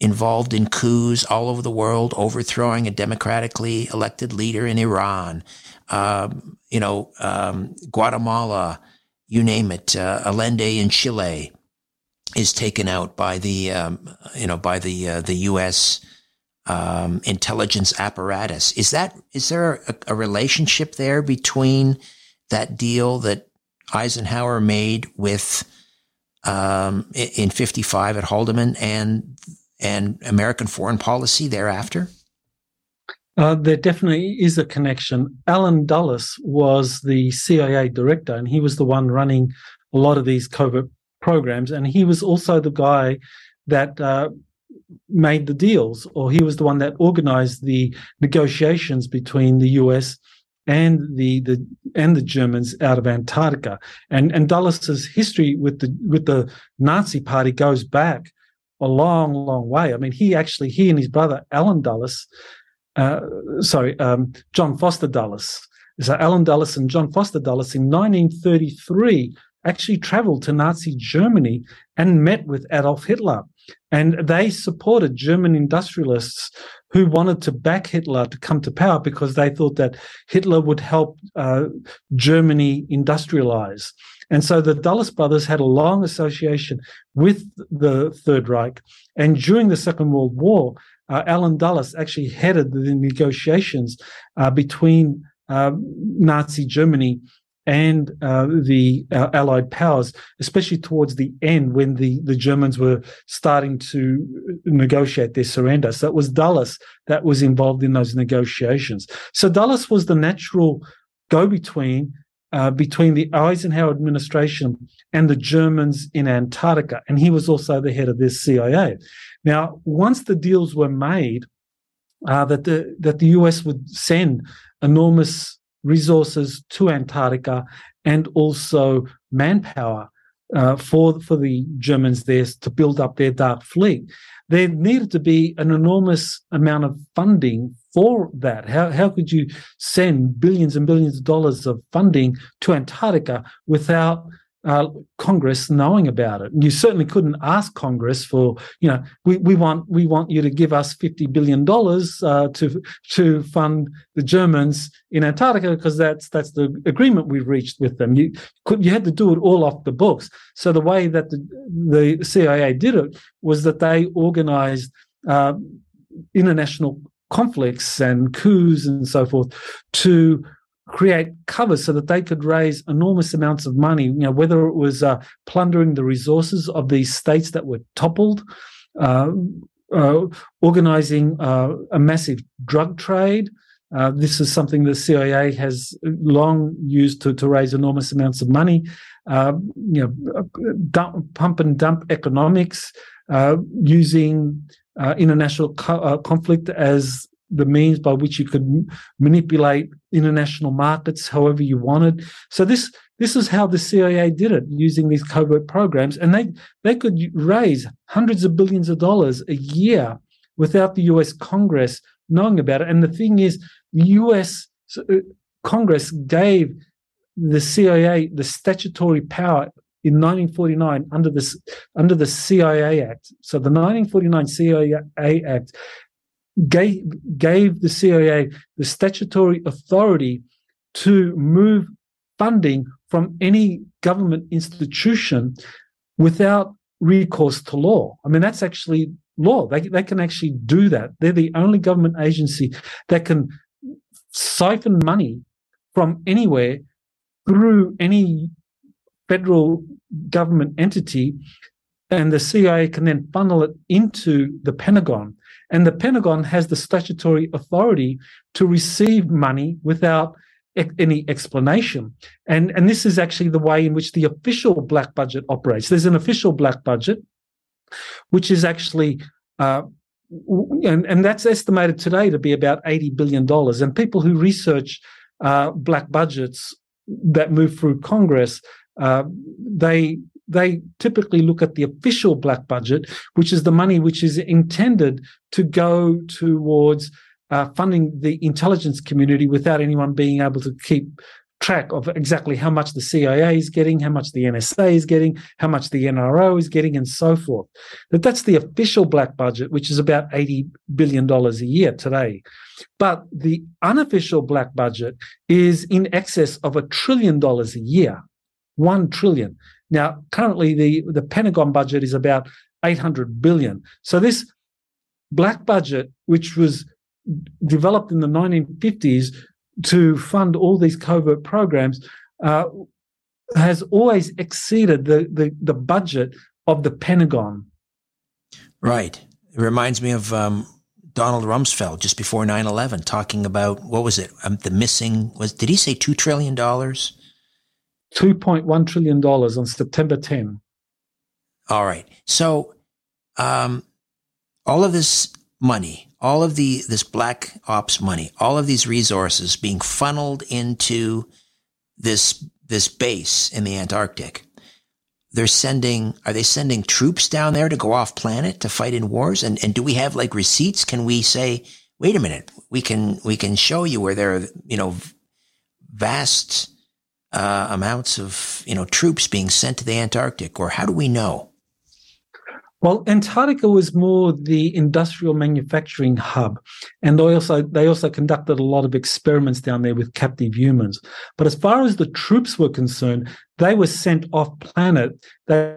involved in coups all over the world, overthrowing a democratically elected leader in Iran, um, you know, um, Guatemala, you name it, uh, Allende in Chile is taken out by the, um, you know, by the uh, the U.S um, intelligence apparatus. Is that is there a, a, relationship there between that deal that Eisenhower made with um, in '55 at Holloman and and American foreign policy thereafter? Uh, there definitely is a connection. Allen Dulles was the CIA director, and he was the one running a lot of these covert programs. And he was also the guy that uh, made the deals, or he was the one that organized the negotiations between the US and the the and the Germans out of Antarctica. And and Dulles's history with the with the Nazi Party goes back a long, long way. I mean, he actually he and his brother Allen Dulles, uh, sorry, um, John Foster Dulles. So Allen Dulles and John Foster Dulles in 1933 actually traveled to Nazi Germany and met with Adolf Hitler. And they supported German industrialists who wanted to back Hitler to come to power because they thought that Hitler would help uh, Germany industrialize. And so the Dulles brothers had a long association with the Third Reich. And during the Second World War, uh, Allen Dulles actually headed the negotiations uh, between uh, Nazi Germany and uh, the uh, Allied powers, especially towards the end when the, the Germans were starting to negotiate their surrender. So it was Dulles that was involved in those negotiations. So Dulles was the natural go between uh, between the Eisenhower administration and the Germans in Antarctica. And he was also the head of the CIA. Now, once the deals were made, uh, that the that the US would send enormous resources to Antarctica and also manpower uh, for for the Germans there to build up their dark fleet. There needed to be an enormous amount of funding for that. How how could you send billions and billions of dollars of funding to Antarctica without uh, Congress knowing about it. You certainly couldn't ask Congress for, you know, we, we want we want you to give us fifty billion dollars uh, to to fund the Germans in Antarctica because that's that's the agreement we've reached with them. You could you had to do it all off the books. So the way that the, the CIA did it was that they organized uh, international conflicts and coups and so forth to create covers so that they could raise enormous amounts of money. You know, whether it was uh, plundering the resources of these states that were toppled, uh, uh, organizing uh, a massive drug trade. Uh, this is something the CIA has long used to, to raise enormous amounts of money. Uh, you know, dump, pump and dump economics, using international co- conflict as the means by which you could manipulate international markets however you wanted. So this this is how the CIA did it using these covert programs, and they they could raise hundreds of billions of dollars a year without the U.S. Congress knowing about it. And the thing is, the U.S. Uh, Congress gave the CIA the statutory power in 1949 under this under the CIA Act. So the 1949 CIA Act gave, gave the CIA the statutory authority to move funding from any government institution without recourse to law. I mean, that's actually law. They, they can actually do that. They're the only government agency that can siphon money from anywhere through any federal government entity, and the CIA can then funnel it into the Pentagon. And the Pentagon has the statutory authority to receive money without any explanation. And, and this is actually the way in which the official black budget operates. There's an official black budget, which is actually, uh, and, and that's estimated today to be about $80 billion. And people who research uh, black budgets that move through Congress, uh, they they typically look at the official black budget, which is the money which is intended to go towards uh, funding the intelligence community without anyone being able to keep track of exactly how much the CIA is getting, how much the NSA is getting, how much the NRO is getting, and so forth. But that's the official black budget, which is about $80 billion a year today. But the unofficial black budget is in excess of a trillion dollars a year. One trillion. Now, currently the, the Pentagon budget is about 800 billion. So this black budget, which was developed in the 1950s to fund all these covert programs, uh, has always exceeded the, the, the budget of the Pentagon. Right. It reminds me of um, Donald Rumsfeld just before 9-11 talking about, what was it? Um, the missing, was did he say $2 trillion? $2.1 trillion on September 10. All right. So, um, all of this money, all of the, this black ops money, all of these resources being funneled into this, this base in the Antarctic. They're sending, are they sending troops down there to go off planet to fight in wars? And, and do we have like receipts? Can we say, wait a minute, we can, we can show you where there are, you know, vast, uh, amounts of you know troops being sent to the Antarctic, or how do we know? Well, Antarctica was more the industrial manufacturing hub, and they also they also conducted a lot of experiments down there with captive humans. But as far as the troops were concerned, they were sent off planet. They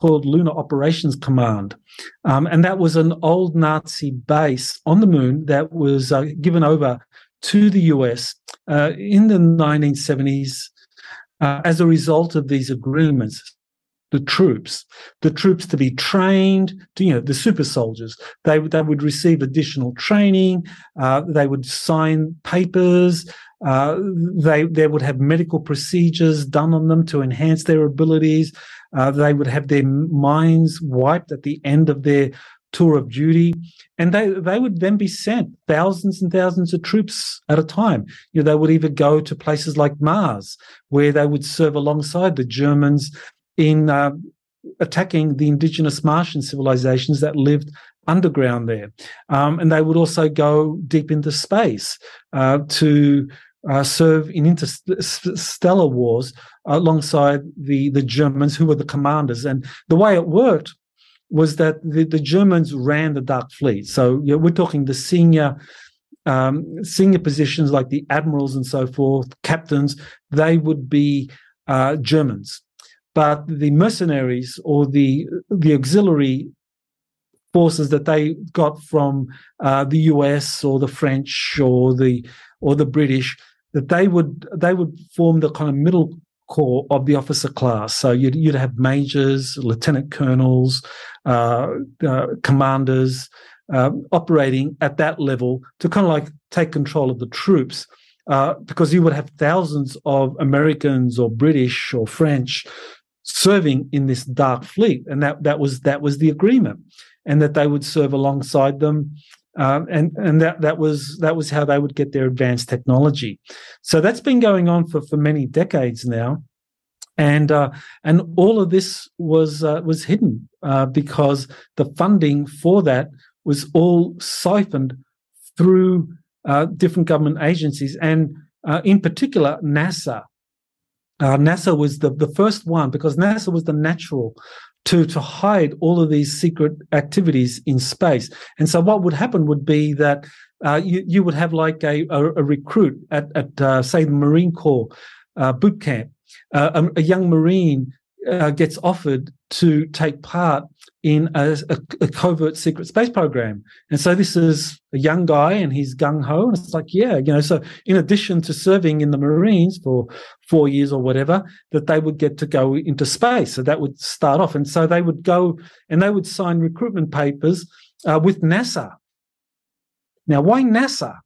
called Lunar Operations Command. Um, and that was an old Nazi base on the moon that was uh, given over to the US uh, in the 1970s, uh, as a result of these agreements the troops, the troops to be trained, to, you know, the super soldiers. They, they would receive additional training. Uh, they would sign papers. Uh, they, they would have medical procedures done on them to enhance their abilities. Uh, they would have their minds wiped at the end of their tour of duty, and they they would then be sent thousands and thousands of troops at a time. You know, they would either go to places like Mars, where they would serve alongside the Germans in uh, attacking the indigenous Martian civilizations that lived underground there, um, and they would also go deep into space uh, to. Uh, serve in interstellar wars alongside the the Germans, who were the commanders. And the way it worked was that the, the Germans ran the Dark Fleet. So you know, we're talking the senior um, senior positions like the admirals and so forth, captains. They would be uh, Germans, but the mercenaries or the the auxiliary forces that they got from uh, the US or the French or the or the British that they would they would form the kind of middle of the officer class. So you'd, you'd have majors, lieutenant colonels, uh, uh, commanders uh, operating at that level to kind of like take control of the troops. Uh, because you would have thousands of Americans or British or French serving in this dark fleet, and that that was that was the agreement, and that they would serve alongside them, um, and and that that was that was how they would get their advanced technology. So that's been going on for for many decades now, and uh, and all of this was uh, was hidden uh, because the funding for that was all siphoned through uh, different government agencies, and uh, in particular NASA. Uh, NASA was the, the first one because NASA was the natural to to hide all of these secret activities in space. And so what would happen would be that uh, you you would have like a a, a recruit at at uh, say the Marine Corps uh, boot camp, uh, a, a, young Marine uh, gets offered to take part in a, a, a, covert secret space program. And so this is a young guy and he's gung ho. And it's like, yeah, you know, so in addition to serving in the Marines for four years or whatever, that they would get to go into space. So that would start off. And so they would go and they would sign recruitment papers uh, with NASA. Now, why NASA?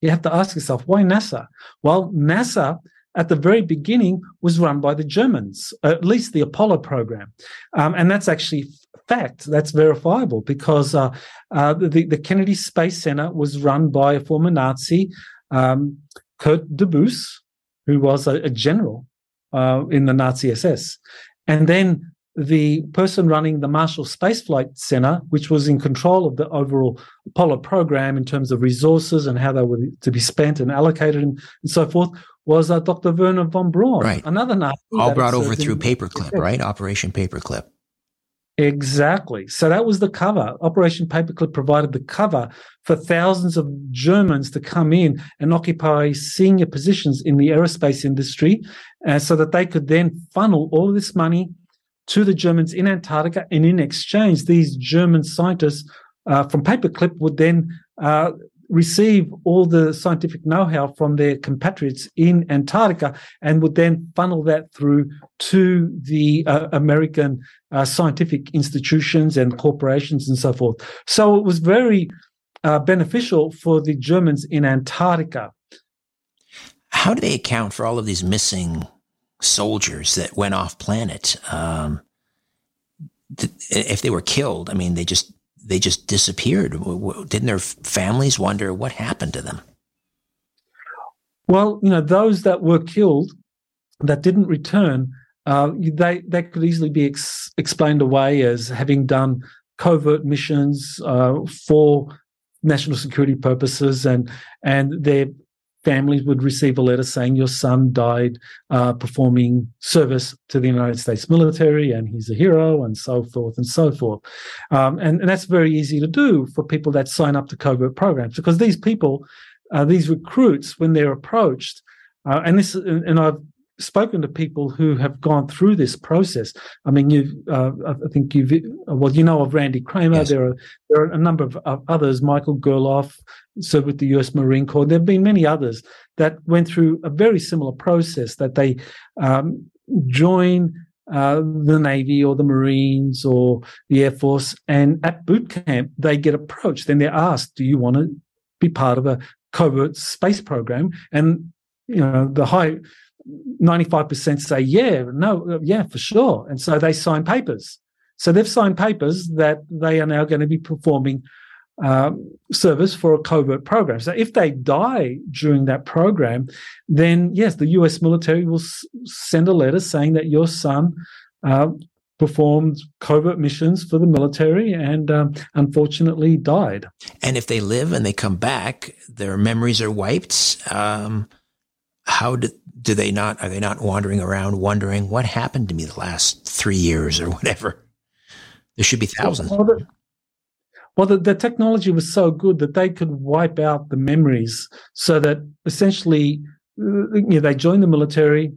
You have to ask yourself, why NASA? Well, NASA at the very beginning was run by the Germans, at least the Apollo program. Um, and that's actually fact, that's verifiable because uh, uh, the, the, Kennedy Space Center was run by a former Nazi, um, Kurt Debus, who was a, a general uh, in the Nazi SS. And then the person running the Marshall Space Flight Center, which was in control of the overall Apollo program in terms of resources and how they were to be spent and allocated and, and so forth, was uh, Dr. Werner von Braun, right. another Nazi. All brought over through Paperclip, right? Operation Paperclip. Exactly. So that was the cover. Operation Paperclip provided the cover for thousands of Germans to come in and occupy senior positions in the aerospace industry uh, so that they could then funnel all this money to the Germans in Antarctica. And in exchange, these German scientists uh, from Paperclip would then uh, receive all the scientific know-how from their compatriots in Antarctica and would then funnel that through to the uh, American uh, scientific institutions and corporations and so forth. So it was very uh, beneficial for the Germans in Antarctica. How do they account for all of these missing soldiers that went off planet? Um, th- if they were killed, I mean, they just they just disappeared. Didn't their families wonder what happened to them? Well, you know, those that were killed that didn't return, uh, they they could easily be ex- explained away as having done covert missions uh, for national security purposes, and and their families would receive a letter saying your son died uh, performing service to the United States military and he's a hero and so forth and so forth. Um, and, and, that's very easy to do for people that sign up to covert programs because these people, uh, these recruits, when they're approached, uh, and this, and I've spoken to people who have gone through this process. I mean, you, uh, I think you've, well, you know of Randy Cramer. Yes. There are there are a number of others. Michael Gerloff served with the U.S. Marine Corps. There have been many others that went through a very similar process. That they um, join uh, the Navy or the Marines or the Air Force, and at boot camp they get approached. Then they're asked, "Do you want to be part of a covert space program?" And you know the high 95% say, yeah, no, yeah, for sure. And so they sign papers. So they've signed papers that they are now going to be performing um, service for a covert program. So if they die during that program, then yes, the US military will s- send a letter saying that your son uh, performed covert missions for the military and um, unfortunately died. And if they live and they come back, their memories are wiped. Um, how do, do they not, are they not wandering around wondering what happened to me the last three years or whatever? There should be thousands. Well, the, well the, the technology was so good that they could wipe out the memories so that essentially you know, they join the military,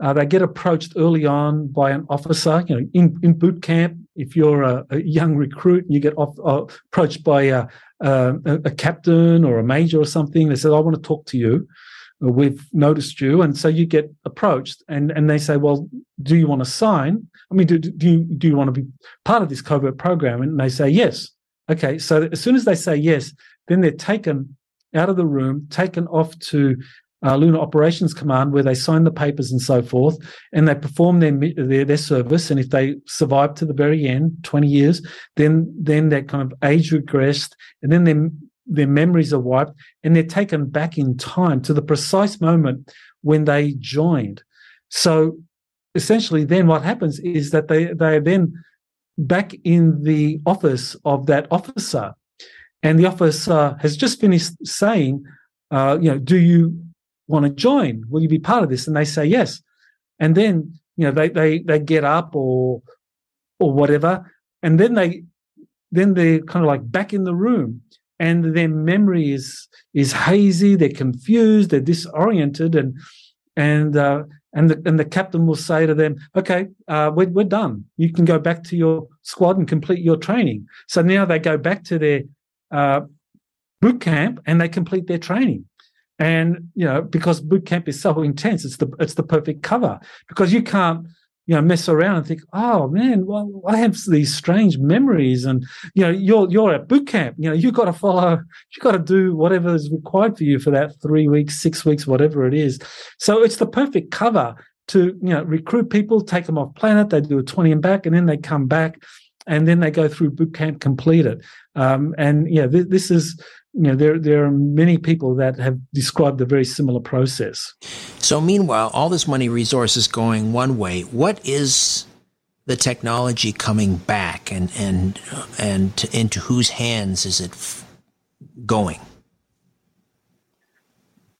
uh, they get approached early on by an officer, you know, in, in boot camp. If you're a, a young recruit you get off, uh, approached by a, a, a, captain or a major or something, they say, I want to talk to you. We've noticed you. And so you get approached and and they say well do you want to sign? I mean do, do you do you want to be part of this covert program? And they say yes okay so as soon as they say yes then they're taken out of the room taken off to uh, lunar operations command where they sign the papers and so forth and they perform their, their their service and if they survive to the very end 20 years then then they're kind of age regressed and then their their memories are wiped and they're taken back in time to the precise moment when they joined. So essentially, then what happens is that they, they are then back in the office of that officer. And the officer has just finished saying, uh, you know, do you want to join? Will you be part of this? And they say yes. And then, you know, they they they get up or or whatever. And then they then they're kind of like back in the room and their memory is is hazy they're confused they're disoriented and and uh, and the and the captain will say to them okay uh, we're, we're done. You can go back to your squad and complete your training. So now they go back to their uh, boot camp and they complete their training. And you know because boot camp is so intense it's the it's the perfect cover. Because you can't you know mess around and think oh man well i have these strange memories and you know you're you're at boot camp. You know you've got to follow you've got to do whatever is required for you for that three weeks six weeks whatever it is. So it's the perfect cover to you know recruit people take them off planet they do a 20 and back and then they come back and then they go through boot camp complete it. Um, and yeah th- this is you know there there are many people that have described a very similar process. So meanwhile, all this money resource is going one way. What is the technology coming back, and and and into whose hands is it f- going?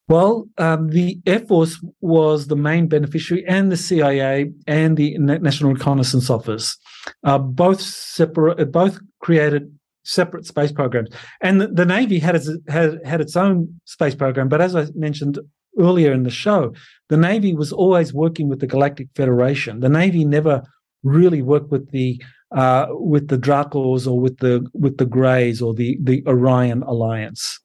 Well, um, the Air Force was the main beneficiary, and the CIA and the National Reconnaissance Office, uh, both separate, both created separate space programs. And the, the Navy had its, had, had its own space program, but as I mentioned earlier in the show, the Navy was always working with the Galactic Federation. The Navy never really worked with the uh, with the Dracos or with the with the Greys or the the Orion Alliance.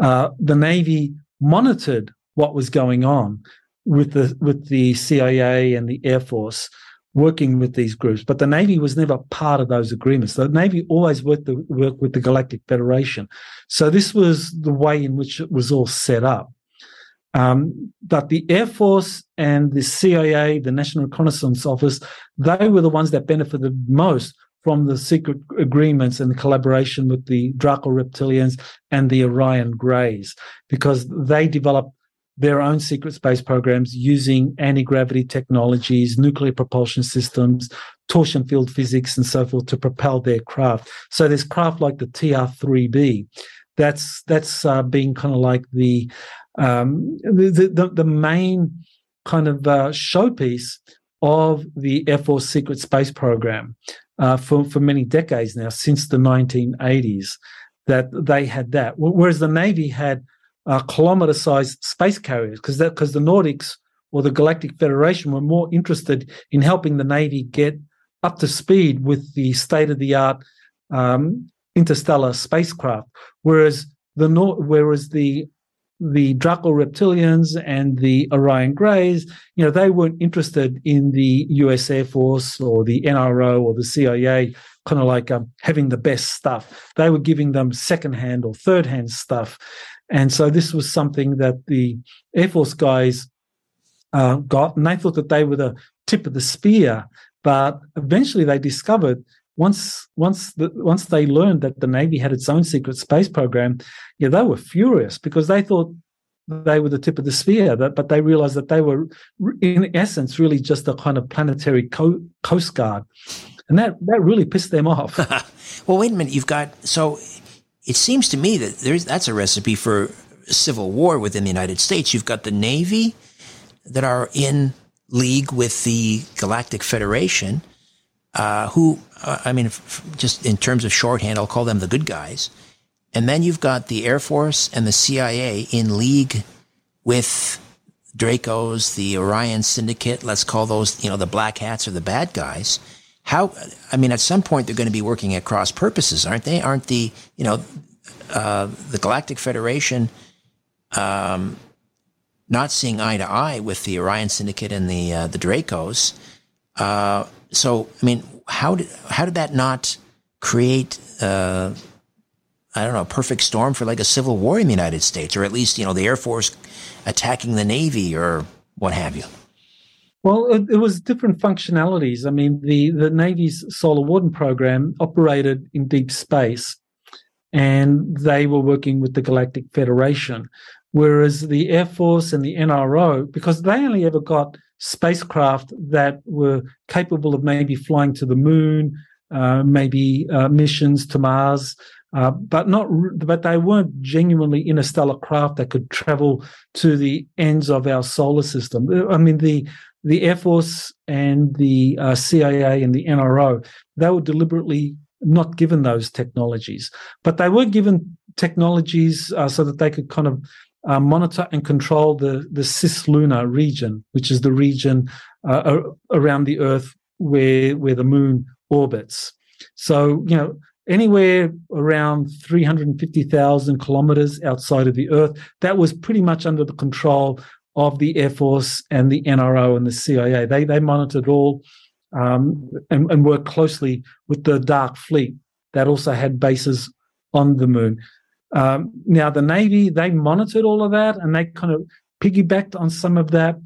Uh, the Navy monitored what was going on with the with the CIA and the Air Force working with these groups, but the Navy was never part of those agreements. The Navy always worked, the, worked with the Galactic Federation. So this was the way in which it was all set up. Um, but the Air Force and the CIA, the National Reconnaissance Office, they were the ones that benefited most from the secret agreements and the collaboration with the Draco reptilians and the Orion Greys, because they developed their own secret space programs using anti gravity technologies, nuclear propulsion systems, torsion field physics, and so forth to propel their craft. So there's craft like the TR 3B. That's that's uh, being kind of like the, um, the, the the main kind of uh, showpiece of the Air Force secret space program uh, for for many decades now, since the 1980s. That they had that, whereas the Navy had uh, kilometer-sized space carriers because because the Nordics or the Galactic Federation were more interested in helping the Navy get up to speed with the state-of-the-art um, interstellar spacecraft, whereas the whereas the the Draco reptilians and the Orion Greys, you know, they weren't interested in the U.S. Air Force or the NRO or the CIA, kind of like um, having the best stuff. They were giving them secondhand or third-hand stuff, and so this was something that the Air Force guys uh, got, and they thought that they were the tip of the spear. But eventually, they discovered once once the, once they learned that the Navy had its own secret space program, yeah, they were furious because they thought they were the tip of the spear, but, but they realized that they were, in essence, really just a kind of planetary co- coast guard, and that that really pissed them off. well, wait a minute, you've got so it seems to me that there's that's a recipe for civil war within the United States. You've got the Navy that are in league with the Galactic Federation, uh, who, uh, I mean, just in terms of shorthand, I'll call them the good guys. And then you've got the Air Force and the CIA in league with Dracos, the Orion Syndicate. Let's call those, you know, the black hats or the bad guys how i mean at some point they're going to be working at cross purposes aren't they aren't the you know uh, the galactic federation um, not seeing eye to eye with the Orion Syndicate and the uh, the Dracos. Uh, so, I mean, how did how did that not create? Uh, I don't know, a perfect storm for like a civil war in the United States, or at least you know the Air Force attacking the Navy, or what have you. Well, it, it, was different functionalities. I mean, the, the Navy's Solar Warden program operated in deep space, and they were working with the Galactic Federation. Whereas the Air Force and the NRO, because they only ever got spacecraft that were capable of maybe flying to the moon, uh, maybe uh, missions to Mars, uh, but not but they weren't genuinely interstellar craft that could travel to the ends of our solar system. I mean the the Air Force and the uh, CIA and the NRO, they were deliberately not given those technologies, but they were given technologies uh, so that they could kind of uh, monitor and control the the cislunar region, which is the region uh, around the Earth where where the Moon orbits. So you know anywhere around 350,000 kilometers outside of the Earth, that was pretty much under the control of the Air Force and the NRO and the CIA. They they monitored all um, and, and worked closely with the Dark Fleet that also had bases on the moon. Um, now the Navy they monitored all of that and they kind of piggybacked on some of that,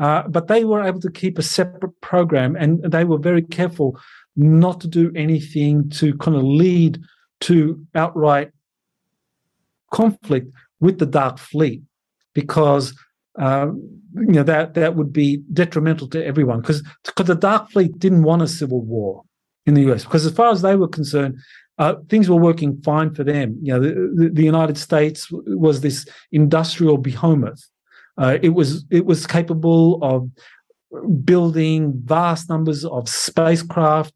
uh, but they were able to keep a separate program and they were very careful not to do anything to kind of lead to outright conflict with the Dark Fleet because uh, you know that that would be detrimental to everyone because because the Dark Fleet didn't want a civil war in the U.S. because as far as they were concerned, uh, things were working fine for them. You know, the, the United States was this industrial behemoth. Uh, it was it was capable of building vast numbers of spacecraft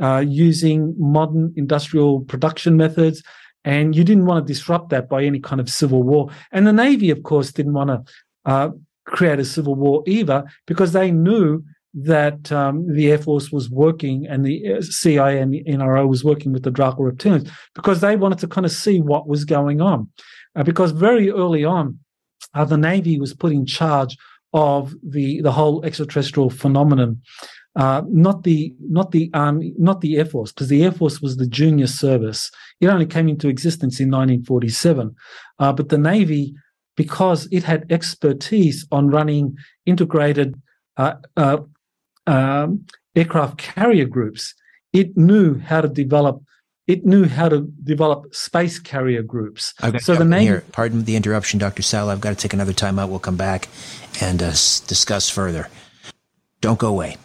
uh, using modern industrial production methods. And you didn't want to disrupt that by any kind of civil war. And the Navy, of course, didn't want to uh, create a civil war either, because they knew that um, the Air Force was working and the uh, CIA and the NRO was working with the Draco reptilians because they wanted to kind of see what was going on. Uh, because very early on, uh, the Navy was put in charge of the, the whole extraterrestrial phenomenon. Uh, not the not the army, not the Air Force, because the Air Force was the junior service. It only came into existence in 1947, uh, but the Navy because it had expertise on running integrated uh, uh, um, aircraft carrier groups. It knew how to develop. It knew how to develop space carrier groups. Okay, so the name. Here, pardon the interruption, Dr. Salla. I've got to take another time out. We'll come back and uh, discuss further. Don't go away.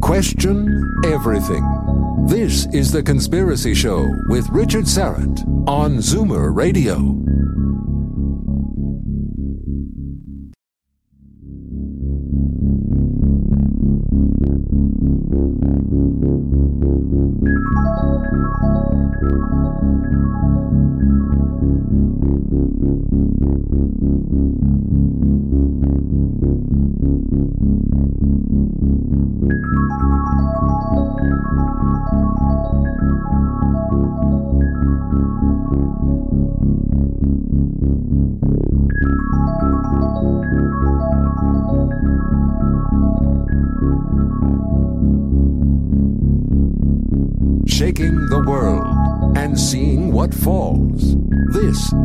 Question everything. This is The Conspiracy Show with Richard Syrett on Zoomer Radio.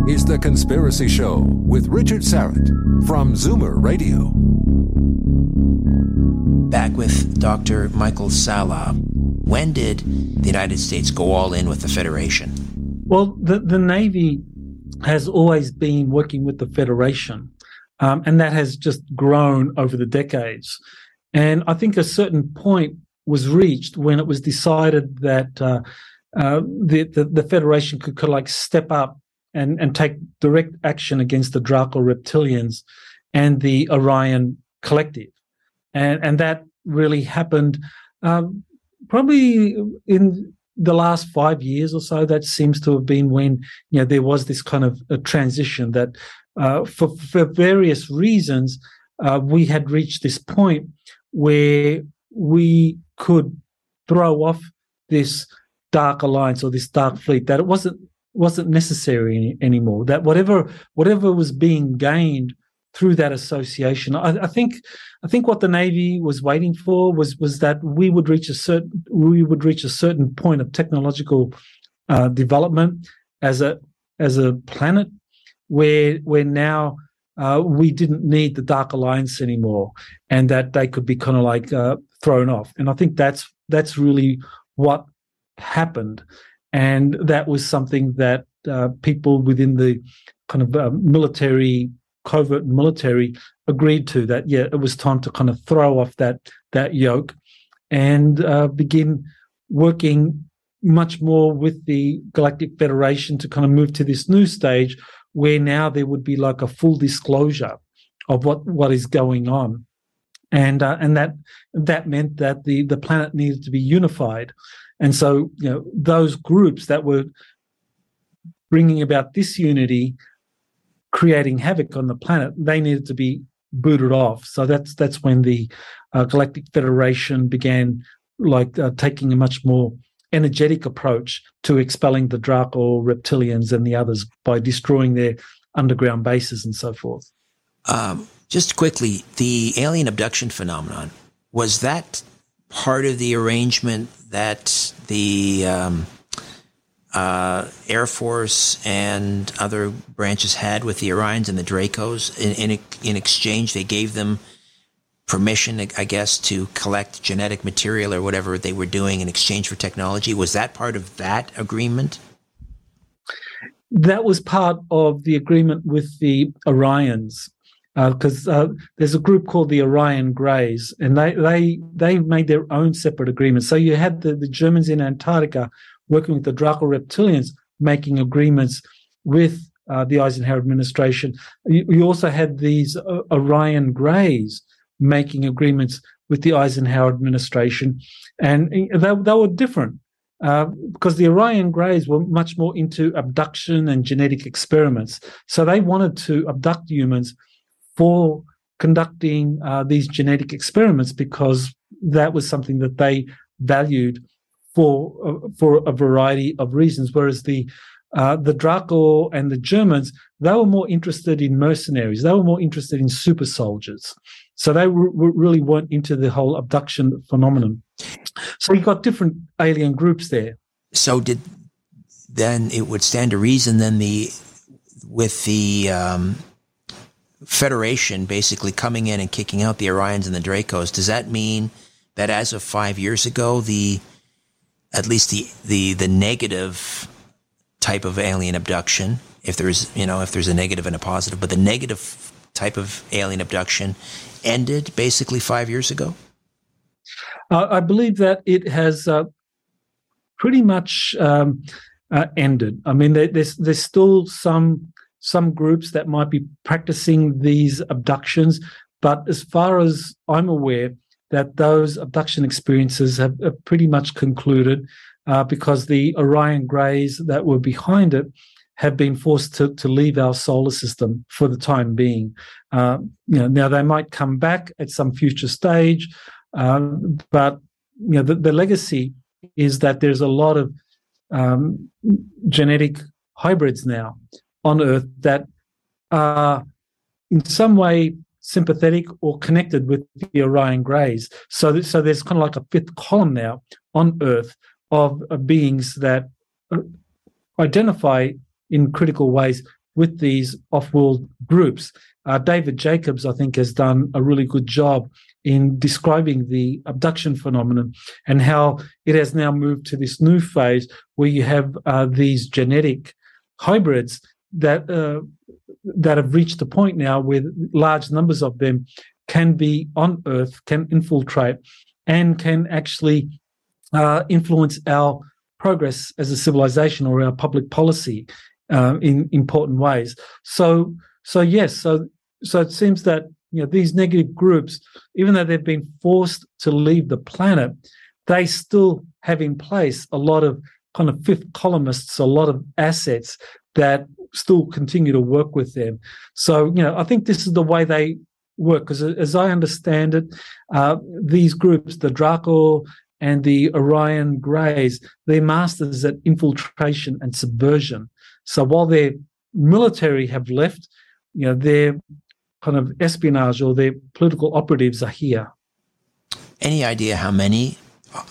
Is The Conspiracy Show with Richard Syrett from Zoomer Radio. Back with Dr. Michael Salla. When did the United States go all in with the Federation? Well, the, the Navy has always been working with the Federation, um, and that has just grown over the decades. And I think a certain point was reached when it was decided that uh, uh, the, the, the Federation could, could like step up and and take direct action against the Draco reptilians and the Orion Collective, and and that really happened um, probably in the last five years or so. That seems to have been when you know there was this kind of a transition that uh, for for various reasons uh, we had reached this point where we could throw off this dark alliance or this dark fleet that it wasn't wasn't necessary any, anymore that whatever whatever was being gained through that association. I, I, think i think what the navy was waiting for was was that we would reach a certain we would reach a certain point of technological uh, development as a as a planet where where now uh, we didn't need the dark alliance anymore and that they could be kind of like uh, thrown off. And i think that's that's really what happened. And that was something that uh, people within the kind of uh, military, covert military, agreed to. That yeah, it was time to kind of throw off that that yoke and uh, begin working much more with the Galactic Federation to kind of move to this new stage where now there would be like a full disclosure of what what is going on and uh, and that that meant that the the planet needed to be unified and so, you know, those groups that were bringing about this unity, creating havoc on the planet, they needed to be booted off. So that's that's when the uh, Galactic Federation began like uh, taking a much more energetic approach to expelling the Draco reptilians and the others by destroying their underground bases and so forth. Um, just quickly, the alien abduction phenomenon was that part of the arrangement that the um, uh, Air Force and other branches had with the Orions and the Dracos. In, in, in exchange, they gave them permission, I guess, to collect genetic material or whatever they were doing in exchange for technology. Was that part of that agreement? That was part of the agreement with the Orions because uh, uh, there's a group called the Orion Greys, and they they they made their own separate agreements. So you had the, the Germans in Antarctica working with the Draco reptilians, making agreements with uh, the Eisenhower administration. You, you also had these uh, Orion Greys making agreements with the Eisenhower administration, and they, they were different. Uh, because the Orion Greys were much more into abduction and genetic experiments. So they wanted to abduct humans for conducting uh, these genetic experiments because that was something that they valued for uh, for a variety of reasons. Whereas the uh, the Draco and the Germans, they were more interested in mercenaries. They were more interested in super soldiers. So they really weren't into the whole abduction phenomenon. So you got different alien groups there. So did then it would stand to reason then the with the um, Federation basically coming in and kicking out the Orions and the Dracos, does that mean that as of five years ago, the at least the the the negative type of alien abduction, if there's you know if there's a negative and a positive, but the negative type of alien abduction ended basically five years ago? Uh, I believe that it has uh, pretty much um, uh, ended. I mean, there, there's there's still some some groups that might be practicing these abductions. But as far as I'm aware, that those abduction experiences have, have pretty much concluded uh, because the Orion Greys that were behind it have been forced to, to leave our solar system for the time being. Uh, you know, now they might come back at some future stage, um, but you know the, the, legacy is that there's a lot of um, genetic hybrids now on Earth that are in some way sympathetic or connected with the Orion Greys. So, so there's kind of like a fifth column now on Earth of, of beings that uh, identify in critical ways with these off-world groups. Uh, David Jacobs, I think, has done a really good job in describing the abduction phenomenon and how it has now moved to this new phase where you have uh, these genetic hybrids that uh, that have reached a point now where large numbers of them can be on Earth, can infiltrate, and can actually uh, influence our progress as a civilization or our public policy uh, in important ways. So, so yes, so so it seems that you know these negative groups, even though they've been forced to leave the planet, they still have in place a lot of kind of fifth columnists, a lot of assets that still continue to work with them. So, you know, I think this is the way they work because, as I understand it, uh, these groups, the Draco and the Orion Greys, they're masters at infiltration and subversion. So while their military have left, you know, their kind of espionage or their political operatives are here. Any idea how many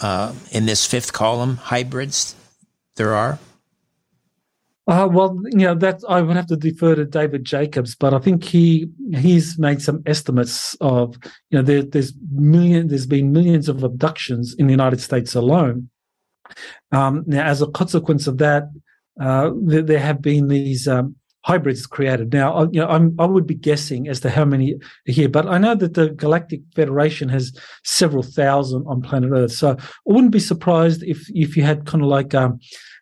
uh, in this fifth column hybrids there are? Uh, well, you know that I would have to defer to David Jacobs, but I think he he's made some estimates of you know there, there's million there's been millions of abductions in the United States alone. Um, now, as a consequence of that, uh, there, there, have been these um, hybrids created. Now, you know, I'm, i would be guessing as to how many here, but I know that the Galactic Federation has several thousand on planet Earth. So I wouldn't be surprised if if you had kind of like, um,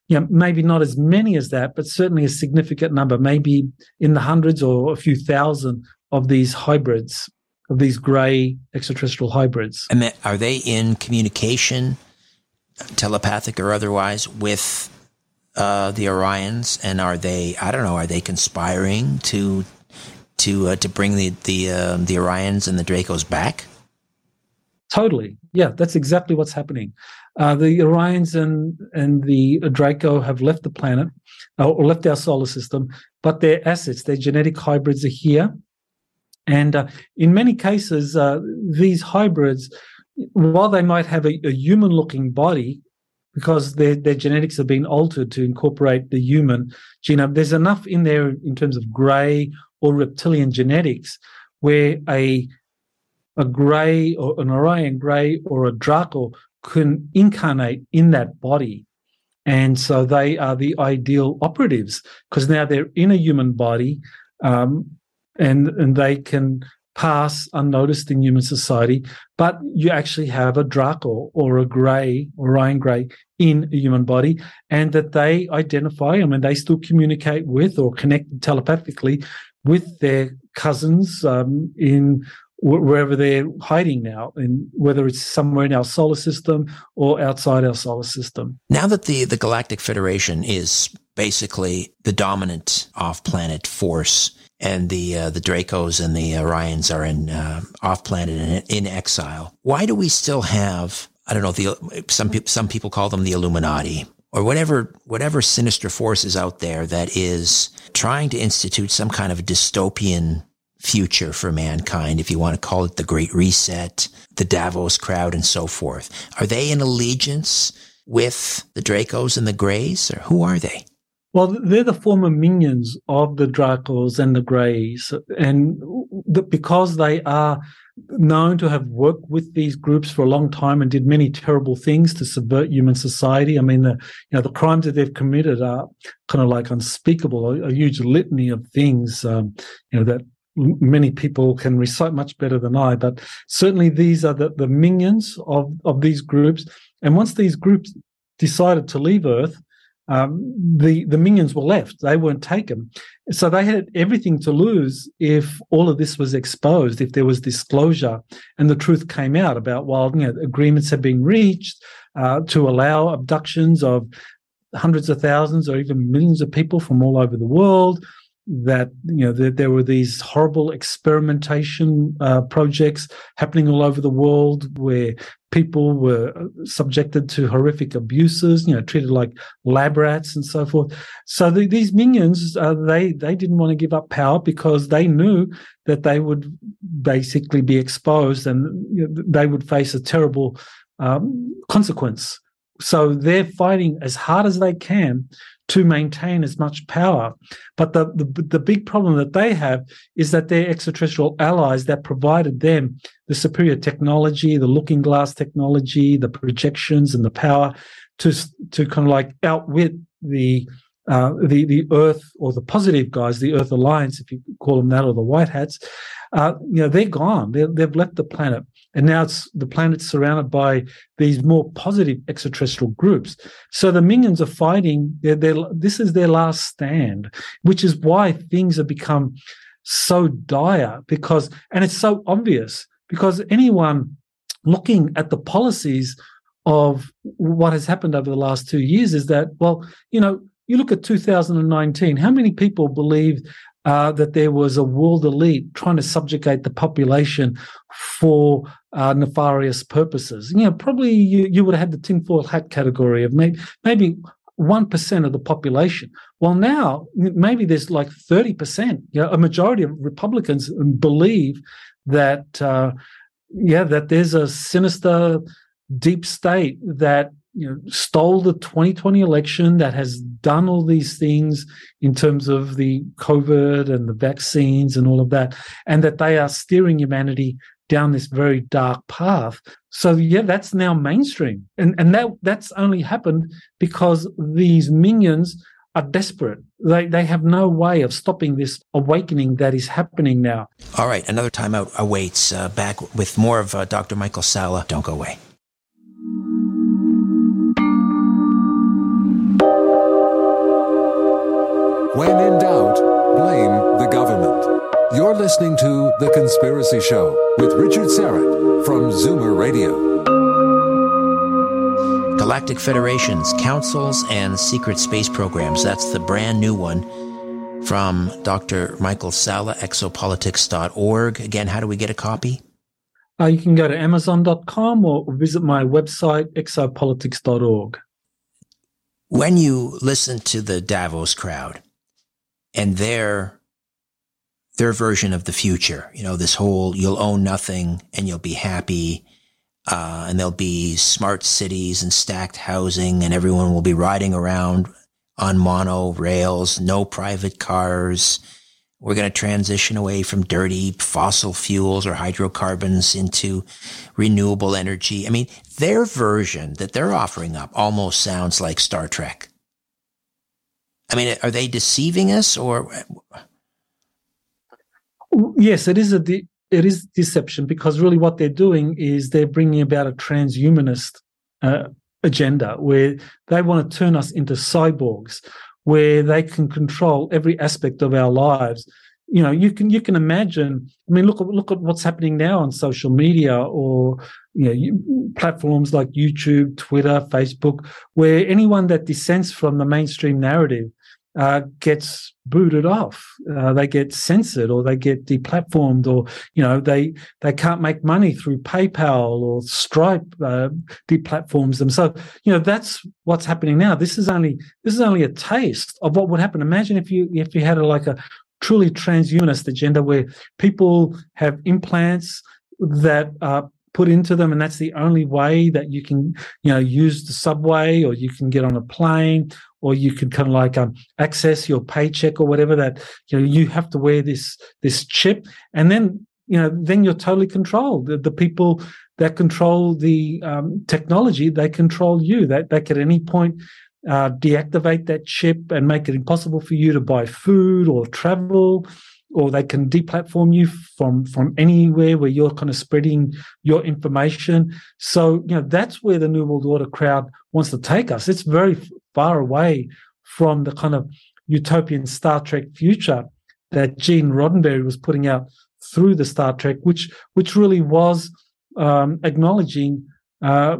you know, maybe not as many as that, but certainly a significant number, maybe in the hundreds or a few thousand of these hybrids, of these grey extraterrestrial hybrids. And are they in communication, telepathic or otherwise, with uh, the Orions, and are they? I don't know. Are they conspiring to to uh, to bring the the uh, the Orions and the Dracos back? Totally. Yeah, that's exactly what's happening. Uh, the Orions and and the Draco have left the planet uh, or left our solar system, but their assets, their genetic hybrids, are here. And uh, in many cases, uh, these hybrids, while they might have a, a human-looking body, because their, their genetics have been altered to incorporate the human genome. There's enough in there in terms of grey or reptilian genetics where a a grey or an Orion grey or a Draco can incarnate in that body. And so they are the ideal operatives because now they're in a human body um, and, and they can pass unnoticed in human society, but you actually have a Draco or a grey or Orion grey in a human body, and that they identify, I mean, they still communicate with or connect telepathically with their cousins um, in wherever they're hiding now, and whether it's somewhere in our solar system or outside our solar system. Now that the, the Galactic Federation is basically the dominant off planet force, and the uh, the Dracos and the Orions are in uh, off planet in exile, why do we still have I don't know the some people some people call them the Illuminati or whatever whatever sinister force is out there that is trying to institute some kind of dystopian future for mankind, if you want to call it the Great Reset, the Davos crowd, and so forth. Are they in allegiance with the Dracos and the Greys, or who are they? Well, they're the former minions of the Dracos and the Greys, and because they are known to have worked with these groups for a long time and did many terrible things to subvert human society. I mean, the you know the crimes that they've committed are kind of like unspeakable, a, a huge litany of things. Um, you know that many people can recite much better than I, but certainly these are the, the minions of, of these groups. And once these groups decided to leave Earth, um, the the minions were left; they weren't taken, so they had everything to lose if all of this was exposed, if there was disclosure, and the truth came out about while you know, agreements had been reached uh, to allow abductions of hundreds of thousands or even millions of people from all over the world that you know that there were these horrible experimentation uh, projects happening all over the world where people were subjected to horrific abuses you know treated like lab rats and so forth. So the, these minions uh, they they didn't want to give up power because they knew that they would basically be exposed and you know, they would face a terrible um, consequence. So they're fighting as hard as they can to maintain as much power. But the, the, the big problem that they have is that their extraterrestrial allies that provided them the superior technology, the looking glass technology, the projections and the power to to kind of like outwit the uh, the the Earth or the positive guys, the Earth Alliance, if you call them that, or the White Hats, uh, you know, they're gone. they they've left the planet, and now it's the planet's surrounded by these more positive extraterrestrial groups. So the minions are fighting. They're, they're, this is their last stand, which is why things have become so dire because, and it's so obvious because anyone looking at the policies of what has happened over the last two years is that, well, you know, you look at 2019, how many people believe uh, that there was a world elite trying to subjugate the population for uh, nefarious purposes? You know, probably you, you would have had the tinfoil hat category of maybe, maybe 1% of the population. Well, now maybe there's like 30%. You know, a majority of Republicans believe that, uh, yeah, that there's a sinister deep state that you know stole the 2020 election that has done all these things in terms of the covid and the vaccines and all of that and that they are steering humanity down this very dark path. So yeah that's now mainstream. And and that that's only happened because these minions are desperate. They they have no way of stopping this awakening that is happening now. All right another timeout awaits. Uh, back with more of uh, dr michael Salla. Don't go away When in doubt, blame the government. You're listening to The Conspiracy Show with Richard Syrett from Zoomer Radio. Galactic Federations, Councils, and Secret Space Programs. That's the brand new one from Dr. Michael Salla, exopolitics.org. Again, how do we get a copy? Uh, you can go to amazon.com or visit my website, exopolitics.org. When you listen to the Davos crowd, and their their version of the future. You know, this whole you'll own nothing and you'll be happy. Uh, and there'll be smart cities and stacked housing, and everyone will be riding around on mono rails, no private cars. We're going to transition away from dirty fossil fuels or hydrocarbons into renewable energy. I mean, their version that they're offering up almost sounds like Star Trek. I mean, are they deceiving us or? Yes, it is a de- it is deception because really what they're doing is they're bringing about a transhumanist uh, agenda where they want to turn us into cyborgs, where they can control every aspect of our lives. You know, you can you can imagine. I mean, look look at what's happening now on social media or you know you, platforms like YouTube, Twitter, Facebook, where anyone that dissents from the mainstream narrative uh, gets booted off. Uh, they get censored or they get deplatformed or, you know, they, they can't make money through PayPal or Stripe, uh, deplatforms them. So, you know, that's what's happening now. This is only, this is only a taste of what would happen. Imagine if you, if you had a, like a truly transhumanist agenda where people have implants that are put into them and that's the only way that you can you know use the subway or you can get on a plane or you could kind of like um, access your paycheck or whatever that you know you have to wear this this chip. And then you know then you're totally controlled. The, the people that control the um, technology they control you. That they, they can at any point uh, deactivate that chip and make it impossible for you to buy food or travel or they can deplatform you from from anywhere where you're kind of spreading your information. So you know that's where the new world order crowd wants to take us. It's very far away from the kind of utopian star trek future that gene roddenberry was putting out through the star trek which which really was um, acknowledging uh,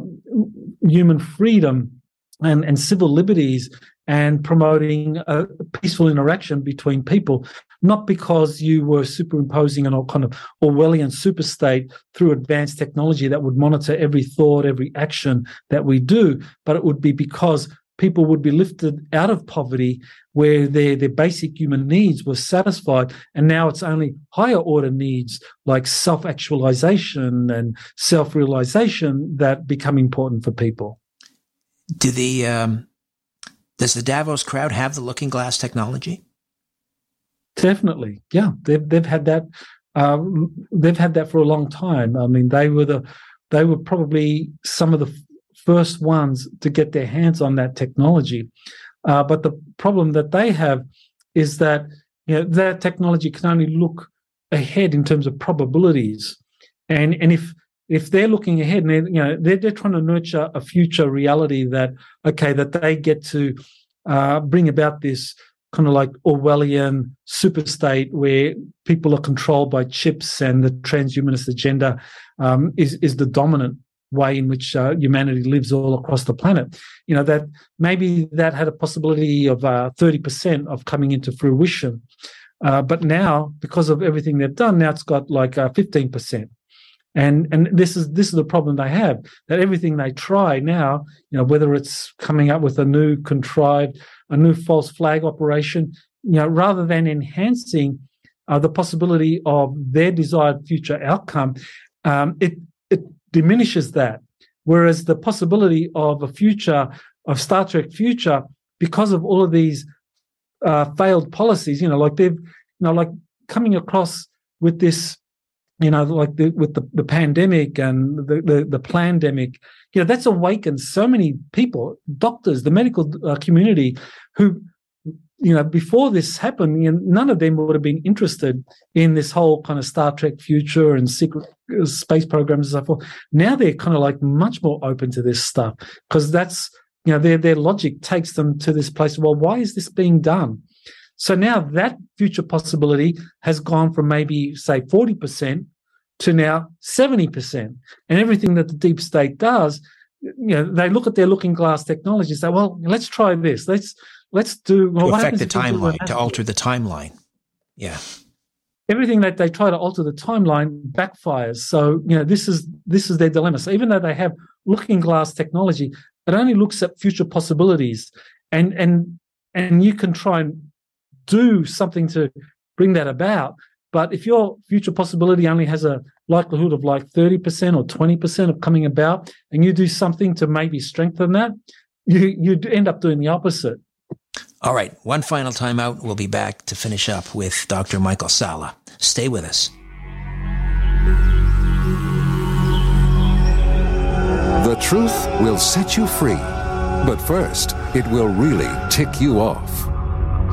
human freedom and, and civil liberties and promoting a peaceful interaction between people, not because you were superimposing an kind of Orwellian superstate through advanced technology that would monitor every thought, every action that we do, but it would be because people would be lifted out of poverty where their, their basic human needs were satisfied. And now it's only higher order needs like self actualization and self realization that become important for people. Do the um, does the Davos crowd have the looking glass technology? Definitely, yeah. They've they've had that. Uh, they've had that for a long time. I mean, they were the they were probably some of the first ones to get their hands on that technology. Uh, but the problem that they have is that you know, that technology can only look ahead in terms of probabilities, and and if if they're looking ahead and they're, you know they're, they're trying to nurture a future reality that okay that they get to uh, bring about this kind of like Orwellian super state where people are controlled by chips and the transhumanist agenda um, is is the dominant way in which uh, humanity lives all across the planet. You know that maybe that had a possibility of uh, thirty percent of coming into fruition, uh, but now because of everything they've done, now it's got like uh, fifteen percent. And and this is this is the problem they have that everything they try now, you know, whether it's coming up with a new contrived, a new false flag operation, you know, rather than enhancing uh, the possibility of their desired future outcome, um, it it diminishes that. Whereas the possibility of a future of Star Trek future, because of all of these uh, failed policies, you know, like they've, you know, like coming across with this, you know, like the, with the, the pandemic and the, the, the pandemic, you know, that's awakened so many people, doctors, the medical uh, community, who you know, before this happened, you know, none of them would have been interested in this whole kind of Star Trek future and secret uh, space programs and so forth. Now they're kind of like much more open to this stuff because that's, you know, their, their logic takes them to this place. Well, why is this being done? So now that future possibility has gone from maybe, say, 40% to now 70%. And everything that the deep state does, you know, they look at their looking glass technology and say, well, let's try this. Let's, let's do well, to affect the timeline to alter the timeline. Yeah. Everything that they try to alter the timeline backfires. So you know this is this is their dilemma. So even though they have looking glass technology it only looks at future possibilities. And and and you can try and do something to bring that about but if your future possibility only has a likelihood of like 30% or 20% of coming about and you do something to maybe strengthen that you you end up doing the opposite all right, one final time out. We'll be back to finish up with Dr. Michael Salla. Stay with us. The truth will set you free, but first, it will really tick you off.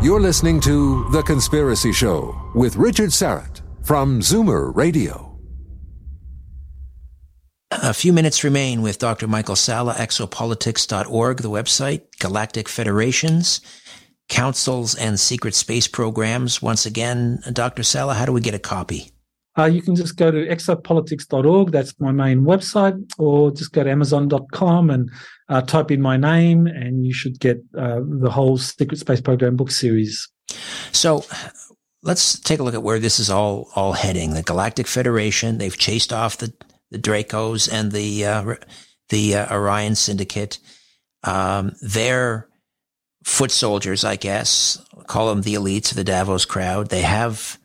You're listening to The Conspiracy Show with Richard Syrett from Zoomer Radio. A few minutes remain with Dr. Michael Salla, exopolitics.org, the website, Galactic Federations councils and secret space programs. Once again, Dr. Salla, how do we get a copy? Uh, you can just go to exopolitics.org. That's my main website, or just go to amazon.com and uh, type in my name, and you should get uh, the whole Secret Space Program book series. So let's take a look at where this is all all heading. The Galactic Federation, they've chased off the, the Dracos and the uh, the uh, Orion Syndicate. Um, they're foot soldiers, I guess, call them the elites of the Davos crowd. They have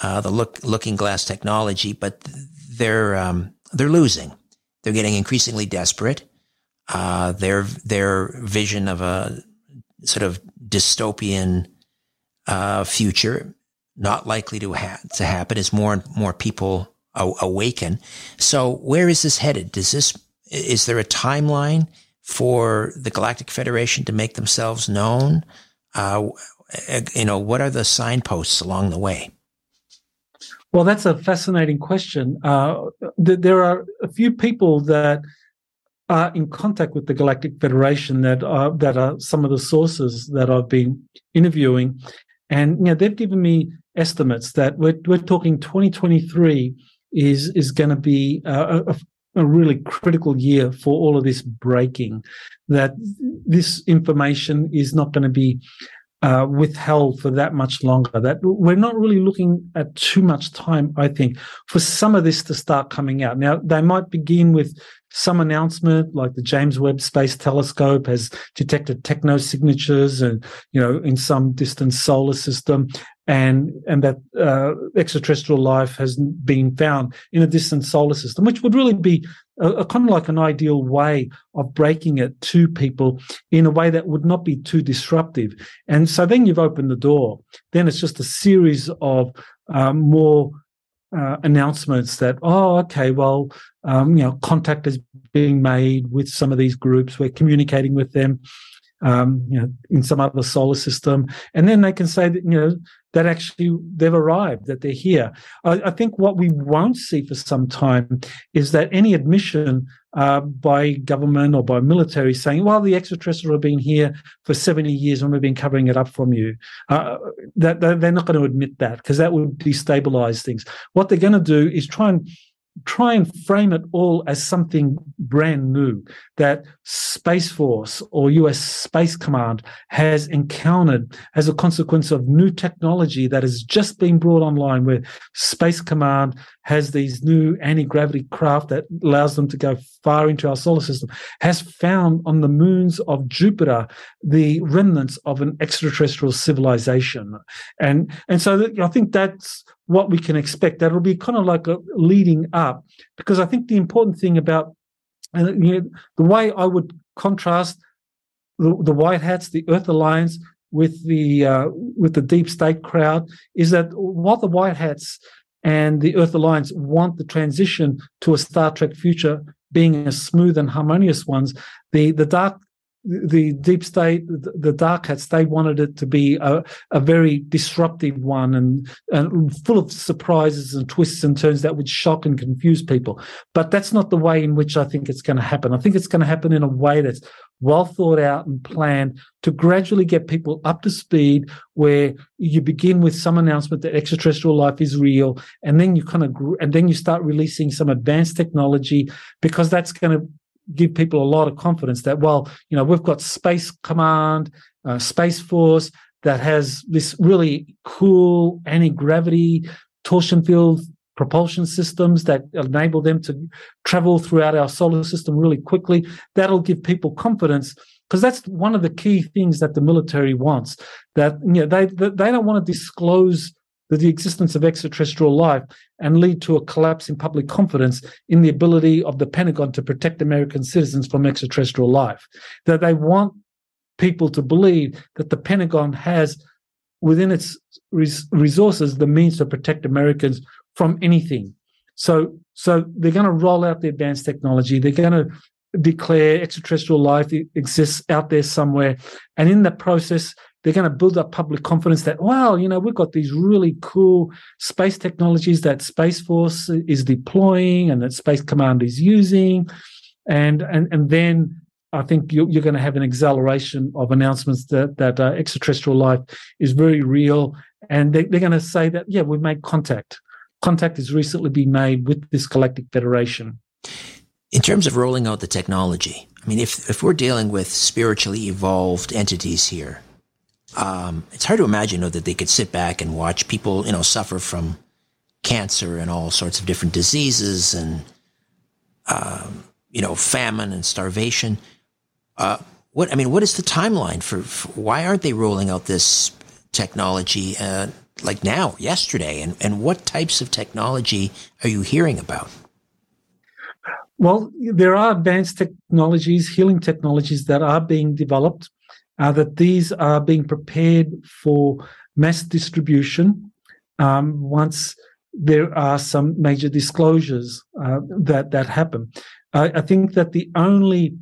uh, the look, looking glass technology, but they're um, they're losing. They're getting increasingly desperate. Uh, their their vision of a sort of dystopian uh, future not likely to ha- to happen as more and more people awaken. So where is this headed? Does this is there a timeline? for the Galactic Federation to make themselves known? Uh, you know, what are the signposts along the way? Well, that's a fascinating question. Uh, th- there are a few people that are in contact with the Galactic Federation that are that are some of the sources that I've been interviewing, and you know they've given me estimates that we're we're talking 2023 is is going to be a, a, a really critical year for all of this breaking, that this information is not going to be uh, withheld for that much longer. That we're not really looking at too much time, I think, for some of this to start coming out. Now, they might begin with some announcement like the James Webb Space Telescope has detected techno signatures and, you know, in some distant solar system and and that uh, extraterrestrial life has been found in a distant solar system, which would really be a, a, kind of like an ideal way of breaking it to people in a way that would not be too disruptive. And so then you've opened the door. Then it's just a series of um, more uh, announcements that oh okay well um, you know contact is being made with some of these groups we're communicating with them um, you know, in some other solar system, and then they can say that you know that actually they've arrived, that they're here. I, I think what we won't see for some time is that any admission uh, by government or by military saying, "Well, the extraterrestrials have been here for seventy years and we've been covering it up from you," uh, that, that they're not going to admit that because that would destabilize things. What they're going to do is try and try and frame it all as something brand new that Space Force or US Space Command has encountered as a consequence of new technology that has just been brought online, where Space Command has these new anti gravity craft that allows them to go far into our solar system, has found on the moons of Jupiter the remnants of an extraterrestrial civilization. And, and so I think that's what we can expect. That'll be kind of like a leading up, because I think the important thing about and you know, the way I would contrast the, the white hats, the Earth Alliance, with the uh, with the deep state crowd is that while the white hats and the Earth Alliance want the transition to a Star Trek future being a smooth and harmonious ones, the the dark the deep state, the dark hats, they wanted it to be a, a very disruptive one and, and full of surprises and twists and turns that would shock and confuse people. But that's not the way in which I think it's going to happen. I think it's going to happen in a way that's well thought out and planned to gradually get people up to speed where you begin with some announcement that extraterrestrial life is real and then you kind of and then you start releasing some advanced technology because that's going to give people a lot of confidence that, well, you know, we've got Space Command, uh, Space Force that has this really cool anti gravity torsion field propulsion systems that enable them to travel throughout our solar system really quickly. That'll give people confidence because that's one of the key things that the military wants. That you know they they don't want to disclose the existence of extraterrestrial life and lead to a collapse in public confidence in the ability of the Pentagon to protect American citizens from extraterrestrial life. That they want people to believe that the Pentagon has within its res- resources the means to protect Americans from anything. So, so they're going to roll out the advanced technology. They're going to declare extraterrestrial life exists out there somewhere, and in the process, they're going to build up public confidence that, wow, you know, we've got these really cool space technologies that Space Force is deploying and that Space Command is using. And, and, and then I think you're, you're going to have an acceleration of announcements that, that uh, extraterrestrial life is very real. And they, they're going to say that, yeah, we've made contact. Contact has recently been made with this galactic federation. In terms of rolling out the technology, I mean, if, if we're dealing with spiritually evolved entities here, um, it's hard to imagine know, that they could sit back and watch people, you know, suffer from cancer and all sorts of different diseases and, um, you know, famine and starvation. Uh, what I mean, what is the timeline for, for, why aren't they rolling out this technology uh, like now, yesterday, and and what types of technology are you hearing about? Well, there are advanced technologies, healing technologies that are being developed uh, that these are being prepared for mass distribution um, once there are some major disclosures uh, that that happen. I think that the only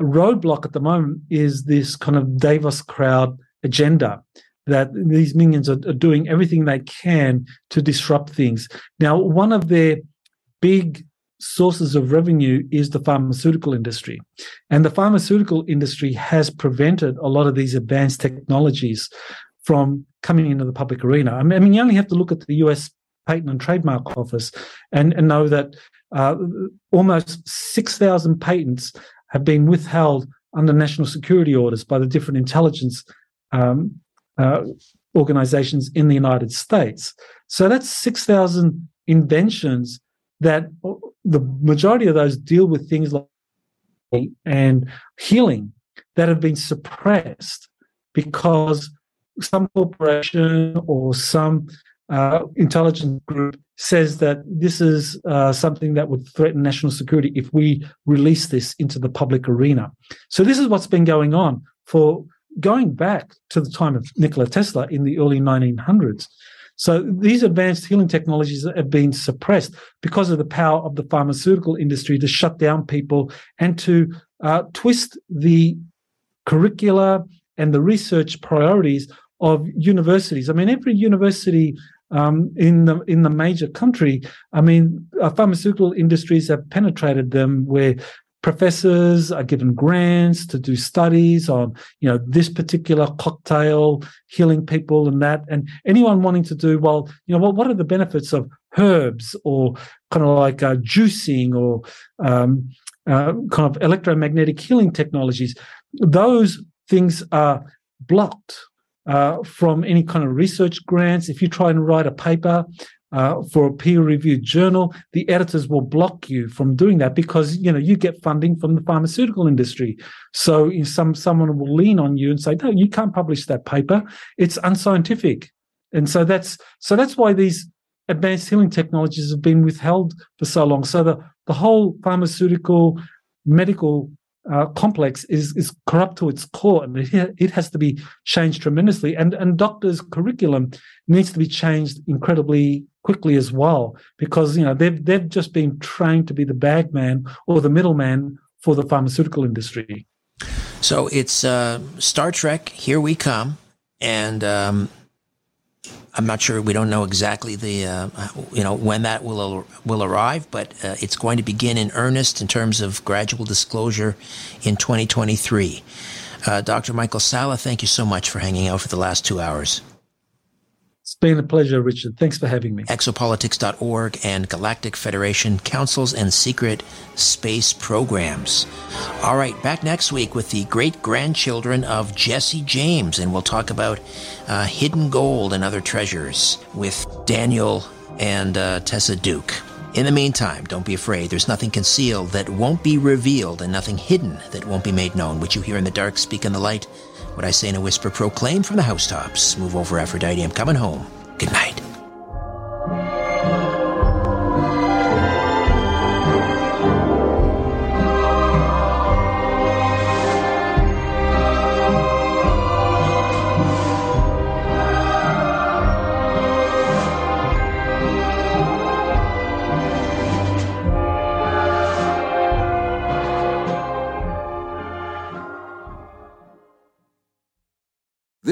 roadblock at the moment is this kind of Davos crowd agenda that these minions are, are doing everything they can to disrupt things. Now, one of their big sources of revenue is the pharmaceutical industry. And the pharmaceutical industry has prevented a lot of these advanced technologies from coming into the public arena. I mean, you only have to look at the US Patent and Trademark Office and, and know that uh, almost 6,000 patents have been withheld under national security orders by the different intelligence um, uh, organizations in the United States. So that's 6,000 inventions that the majority of those deal with things like and healing that have been suppressed because some corporation or some uh, intelligence group says that this is uh, something that would threaten national security if we release this into the public arena. So this is what's been going on for going back to the time of Nikola Tesla in the early 1900s. So these advanced healing technologies have been suppressed because of the power of the pharmaceutical industry to shut down people and to uh, twist the curricula and the research priorities of universities. I mean, every university um, in the in the major country, I mean, uh, pharmaceutical industries have penetrated them where professors are given grants to do studies on you know this particular cocktail healing people and that. And anyone wanting to do well you know well, what are the benefits of herbs or kind of like uh, juicing or um, uh, kind of electromagnetic healing technologies? Those things are blocked uh, from any kind of research grants. If you try and write a paper uh, for a peer-reviewed journal, the editors will block you from doing that because you know you get funding from the pharmaceutical industry. So some someone will lean on you and say, "No, you can't publish that paper. It's unscientific." And so that's so that's why these advanced healing technologies have been withheld for so long. So the the whole pharmaceutical medical uh, complex is is corrupt to its core, and it, it has to be changed tremendously. And and doctors' curriculum needs to be changed incredibly quickly as well, because you know they've they've just been trained to be the bagman or the middleman for the pharmaceutical industry. So it's uh, Star Trek. Here we come, and um, I'm not sure. We don't know exactly the uh, you know when that will will arrive, but uh, it's going to begin in earnest in terms of gradual disclosure in 2023. Uh, Dr. Michael Salla, thank you so much for hanging out for the last two hours. It's been a pleasure, Richard. Thanks for having me. Exopolitics.org and Galactic Federation Councils and Secret Space Programs. All right, back next week with the great grandchildren of Jesse James, and we'll talk about uh, hidden gold and other treasures with Daniel and uh, Tessa Duke. In the meantime, don't be afraid. There's nothing concealed that won't be revealed and nothing hidden that won't be made known. What you hear in the dark, speak in the light. What I say in a whisper, proclaim from the housetops. Move over, Aphrodite. I'm coming home. Good night.